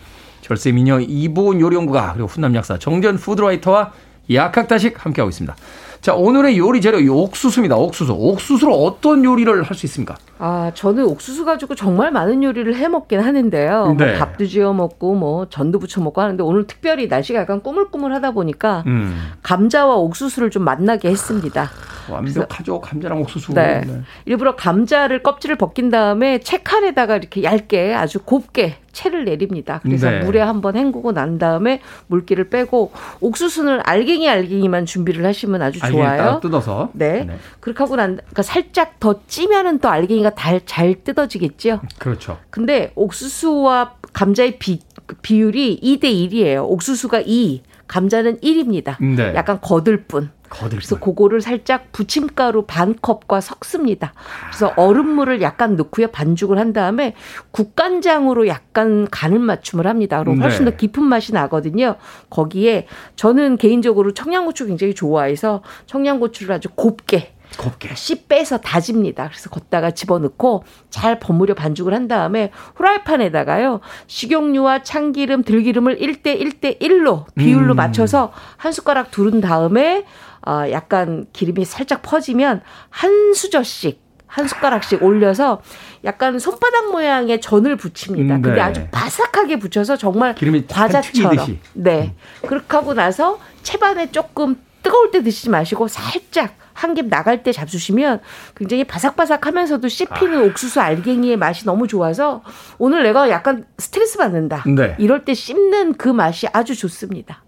절세 미녀 이보은 요리연구가, 그리고 훈남 약사 정전 food writer와 약학다식 함께하고 있습니다. 자, 오늘의 요리 재료, 이 옥수수입니다. 옥수수. 옥수수로 어떤 요리를 할 수 있습니까? 아, 저는 옥수수 가지고 정말 많은 요리를 해 먹긴 하는데요. 네. 뭐 밥도 지어 먹고 뭐 전도 부쳐 먹고 하는데 오늘 특별히 날씨가 약간 꾸물꾸물하다 보니까 음, 감자와 옥수수를 좀 만나게 했습니다. 완벽하죠. 감자랑 옥수수. 네. 네. 일부러 감자를 껍질을 벗긴 다음에 채칼에다가 이렇게 얇게 아주 곱게 채를 내립니다. 그래서 네. 물에 한번 헹구고 난 다음에 물기를 빼고 옥수수는 알갱이 알갱이만 준비를 하시면 아주 좋아요. 뜯어서. 네. 그렇게 하고 난, 그러니까 살짝 더 찌면은 또 알갱이가 달, 잘 뜯어지겠죠. 그렇죠. 근데 옥수수와 감자의 비, 비율이 2대 1이에요. 옥수수가 2, 감자는 1입니다. 네. 약간 거들 뿐. 그래서 그거를 살짝 부침가루 반 컵과 섞습니다. 그래서 얼음물을 약간 넣고요. 반죽을 한 다음에 국간장으로 약간 간을 맞춤을 합니다. 그럼 훨씬 네. 더 깊은 맛이 나거든요. 거기에 저는 개인적으로 청양고추 굉장히 좋아해서 청양고추를 아주 곱게 곱게. 씨 빼서 다집니다. 그래서 걷다가 집어넣고 잘 버무려 반죽을 한 다음에 후라이팬에다가요. 식용유와 참기름, 들기름을 1대 1대 1로 비율로 음. 맞춰서 한 숟가락 두른 다음에 어, 약간 기름이 살짝 퍼지면 한 수저씩 한 숟가락씩 올려서 약간 손바닥 모양의 전을 붙입니다. 음, 근데 네. 아주 바삭하게 붙여서 정말 과자처럼. 네. 그렇게 하고 나서 채반에 조금 뜨거울 때 드시지 마시고 살짝 한 겹 나갈 때 잡수시면 굉장히 바삭바삭하면서도 씹히는 아. 옥수수 알갱이의 맛이 너무 좋아서 오늘 내가 약간 스트레스 받는다. 네. 이럴 때 씹는 그 맛이 아주 좋습니다.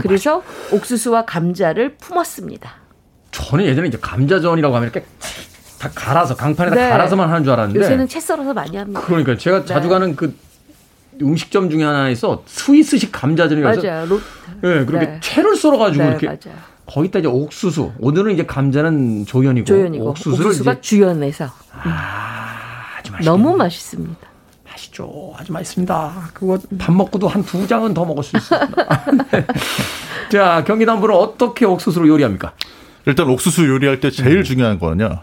그래서 옥수수와 감자를 품었습니다. 저는 예전에 이제 감자전이라고 하면 이렇게 다 갈아서 강판에다 네. 갈아서만 하는 줄 알았는데 요새는 채 썰어서 많이 합니다. 그러니까 제가 자주 네. 가는 그 음식점 중에 하나에서 스위스식 감자전이라서 맞아요. 로... 예, 그렇게 네. 채를 썰어 가지고 네, 이렇게 맞아요. 거기다 이제 옥수수. 오늘은 이제 감자는 조연이고 조연이고 옥수수를 옥수수가 이제 주연해서 아주 맛있게 너무 맛있습니다. 맛있죠. 아주 맛있습니다. 그거 밥 먹고도 한 두 장은 더 먹을 수 있습니다. 네. 자, 경기도 남부는 어떻게 옥수수로 요리합니까? 일단 옥수수 요리할 때 음. 제일 중요한 거는요.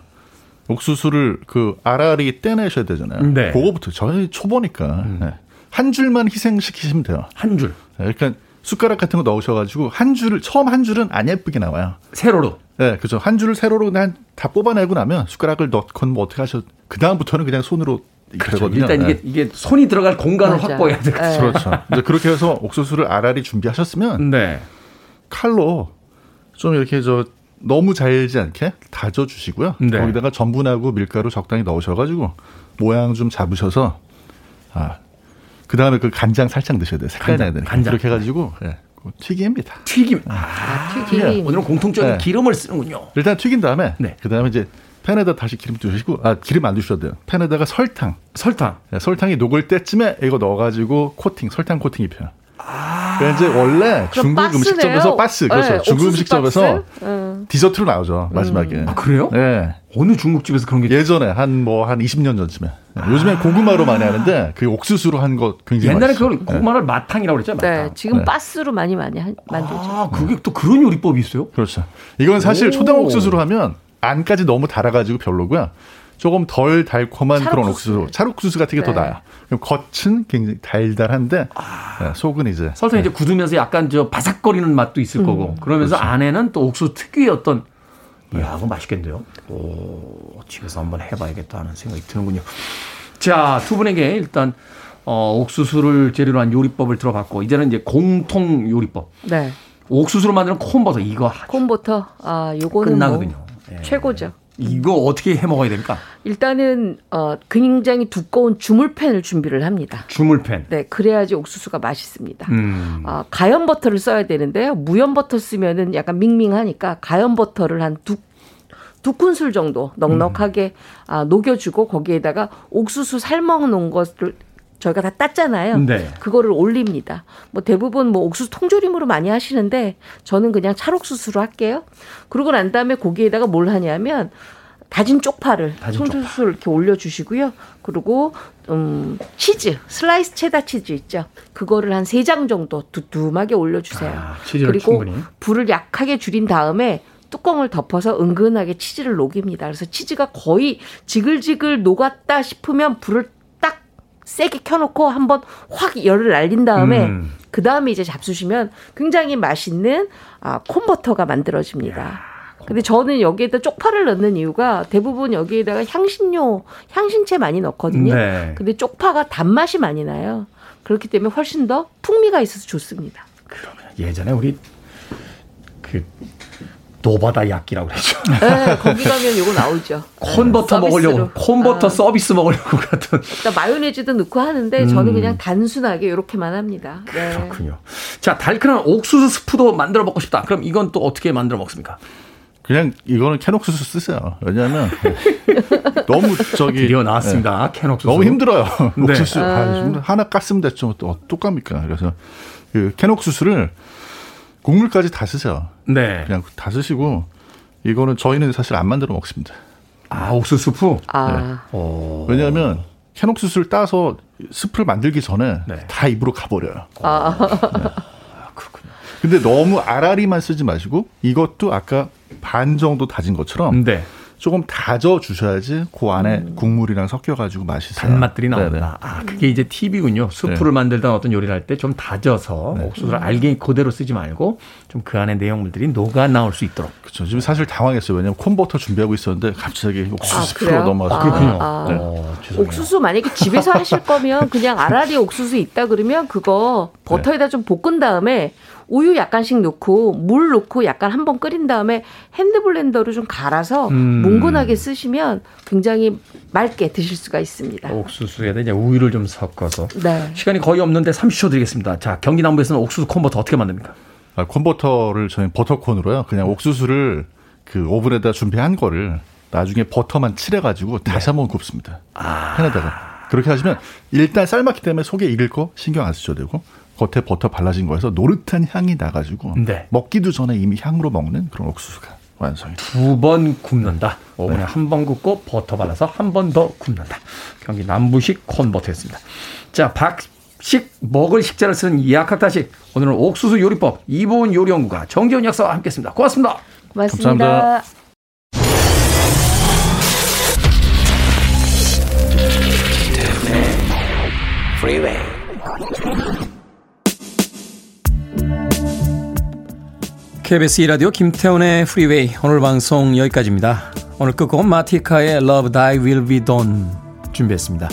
옥수수를 그 알알이 떼내셔야 되잖아요. 네. 음. 그거부터 저희 초보니까 네. 한 줄만 희생시키시면 돼요. 한 줄. 네, 그러니까 숟가락 같은 거 넣으셔가지고 한 줄을 처음 한 줄은 안 예쁘게 나와요. 세로로. 네, 그죠. 한 줄을 세로로 그냥 다 뽑아내고 나면 숟가락을 넣건 뭐 어떻게 하셔. 그 다음부터는 그냥 손으로 그렇죠. 일단 이게 네. 이게 손이 들어갈 공간을 맞아. 확보해야 돼요. 네. 그렇죠. 이제 그렇게 해서 옥수수를 알알이 준비하셨으면 네. 칼로 좀 이렇게 저 너무 잘지 않게 다져 주시고요. 네. 거기다가 전분하고 밀가루 적당히 넣으셔가지고 모양 좀 잡으셔서 아. 그 다음에 그 간장 살짝 넣으셔야 돼요. 색깔 간장, 나야 되니까. 간장. 그렇게 해가지고, 예, 그 튀김입니다. 튀김. 아, 튀김. 오늘은 공통적인 네. 기름을 쓰는군요. 일단 튀긴 다음에, 네. 그 다음에 이제 팬에다 다시 기름 두시고 아 기름 안 두셔도 돼요. 팬에다가 설탕. 설탕. 네, 설탕이 녹을 때쯤에 이거 넣어가지고 코팅 설탕 코팅 입혀요. 그러니까 이제 원래 중국 빠스네요. 음식점에서 빠스 그렇죠. 네, 중국 음식점에서 박스? 음. 디저트로 나오죠 마지막에. 아, 그래요? 네. 어느 중국집에서 그런 게 예전에 한 뭐한 20년 전쯤에. 네, 요즘에 고구마로 많이 하는데 그 옥수수로 한거 굉장히 옛날에 맛있어요. 그걸 고구마를 마탕이라고 그랬잖아요. 네, 마탕. 지금 네. 가스로 많이 많이 한- 만들죠. 아, 그게 또 그런 요리법이 있어요? 그렇죠. 이건 사실 오. 초당 옥수수로 하면 안까지 너무 달아가지고 별로고요. 조금 덜 달콤한 그런 찰옥수수. 옥수수, 찰옥수수 같은 게더 네. 나아요. 그럼 겉은 굉장히 달달한데 네, 속은 이제 설탕 이제 굳으면서 약간 저 바삭거리는 맛도 있을 거고 그러면서 안에는 또 옥수수 특유의 어떤 이야, 그거 맛있겠는데요. 오, 집에서 한번 해봐야겠다 하는 생각이 드는군요. 자, 두 분에게 일단 어, 옥수수를 재료로 한 요리법을 들어봤고 이제는 이제 공통 요리법. 네. 옥수수로 만드는 콤버터 이거 콘버터 아 요거는 끝나거든요. 뭐 예. 최고죠. 이거 어떻게 해 먹어야 됩니까? 일단은 어 굉장히 두꺼운 주물팬을 준비를 합니다. 주물팬. 네, 그래야지 옥수수가 맛있습니다. 음. 아, 가염 버터를 써야 되는데요. 무염 버터 쓰면은 약간 밍밍하니까 가염 버터를 한두 두 큰술 정도 넉넉하게 아, 녹여주고 거기에다가 옥수수 삶아 놓은 것을 저희가 다 땄잖아요. 네. 그거를 올립니다. 뭐 대부분 뭐 옥수수 통조림으로 많이 하시는데 저는 그냥 찰옥수수로 할게요. 그러고 난 다음에 거기에다가 뭘 하냐면 다진 쪽파를 손수술 이렇게 올려주시고요. 그리고 음 치즈 슬라이스 체다 치즈 있죠. 그거를 한 세 장 정도 두툼하게 올려주세요. 아, 그리고 충분히. 불을 약하게 줄인 다음에 뚜껑을 덮어서 은근하게 치즈를 녹입니다. 그래서 치즈가 거의 지글지글 녹았다 싶으면 불을 딱 세게 켜놓고 한번 확 열을 날린 다음에 음. 그 다음에 이제 잡수시면 굉장히 맛있는 아, 콘버터가 만들어집니다. 근데 저는 여기에다 쪽파를 넣는 이유가 대부분 여기에다가 향신료, 향신채 많이 넣거든요. 네. 근데 쪽파가 단맛이 많이 나요. 그렇기 때문에 훨씬 더 풍미가 있어서 좋습니다. 예전에 우리 그 노바다 야끼라고 그랬죠. 네, 거기 가면 이거 나오죠. 콘버터 네, 먹으려고. 콘버터 아. 서비스 먹으려고 같은 일단 마요네즈도 넣고 하는데 저는 그냥 단순하게 이렇게만 합니다. 네. 음. 그렇군요. 자 달큰한 옥수수 스프도 만들어 먹고 싶다. 그럼 이건 또 어떻게 만들어 먹습니까? 그냥 이거는 캔 옥수수 쓰세요. 왜냐하면 너무 저기 드디어 나왔습니다. 네. 캔 옥수수. 너무 힘들어요. 네. 옥수수 아, 좀 하나 깠으면 됐죠. 또 어떡합니까? 그래서 그 캔 옥수수를 국물까지 다 쓰세요. 네. 그냥 다 쓰시고 이거는 저희는 사실 안 만들어 먹습니다. 아 옥수수 스프. 아, 어. 왜냐하면 캔 옥수수를 따서 스프를 만들기 전에 네. 다 입으로 가버려요. 아. 근데 너무 아라리만 쓰지 마시고 이것도 아까 반 정도 다진 것처럼 네. 조금 다져 주셔야지 그 안에 국물이랑 섞여 가지고 맛있어요. 단맛들이. 나온다. 아, 그게 이제 팁이군요. 스프를 만들던 어떤 요리를 할 때 좀 다져서 옥수수를 알갱이 그대로 쓰지 말고 좀 그 안에 내용물들이 녹아 나올 수 있도록. 그렇죠. 지금 사실 당황했어요. 왜냐하면 콘버터 준비하고 있었는데 갑자기 옥수수 아, 그래요? 넘어가서 아, 그렇군요. 아. 네. 어, 죄송해요. 옥수수 만약에 집에서 하실 거면 그냥 아라리 옥수수 있다 그러면 그거 버터에다 좀 볶은 다음에 우유 약간씩 넣고 물 넣고 약간 한번 끓인 다음에 핸드블렌더로 좀 갈아서 음. 뭉근하게 쓰시면 굉장히 맑게 드실 수가 있습니다. 옥수수에다 이제 우유를 좀 섞어서. 네. 시간이 거의 없는데 30초 드리겠습니다. 자, 경기 남부에서는 옥수수 콘버터 어떻게 만듭니까? 아, 콘버터를 저희 버터콘으로요. 그냥 옥수수를 그 오븐에다 준비한 거를 나중에 버터만 칠해가지고 네. 다시 한번 굽습니다. 아. 팬에다가 그렇게 하시면 일단 삶았기 때문에 속에 익을 거 신경 안 쓰셔도 되고 겉에 버터 발라진 거에서 노릇한 향이 나가지고 네. 먹기도 전에 이미 향으로 먹는 그런 옥수수가 완성이. 두 번 굽는다. 오븐에 한번 굽고 버터 발라서 한 번 더 굽는다. 경기 남부식 콘버터였습니다. 자, 박식 먹을 식자를 쓰는 약학다식. 오늘은 옥수수 요리법 이보은 요리연구가 정재훈 약사와 함께했습니다. 고맙습니다. 고맙습니다. 감사합니다. Freeway. KBS 2라디오 김태훈의 프리웨이 오늘 방송 여기까지입니다. 오늘 끝곡은 마티카의 Love Thy Will Be Done 준비했습니다.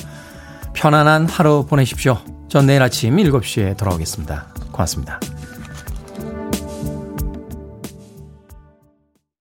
편안한 하루 보내십시오. 전 내일 아침 7시에 돌아오겠습니다. 고맙습니다.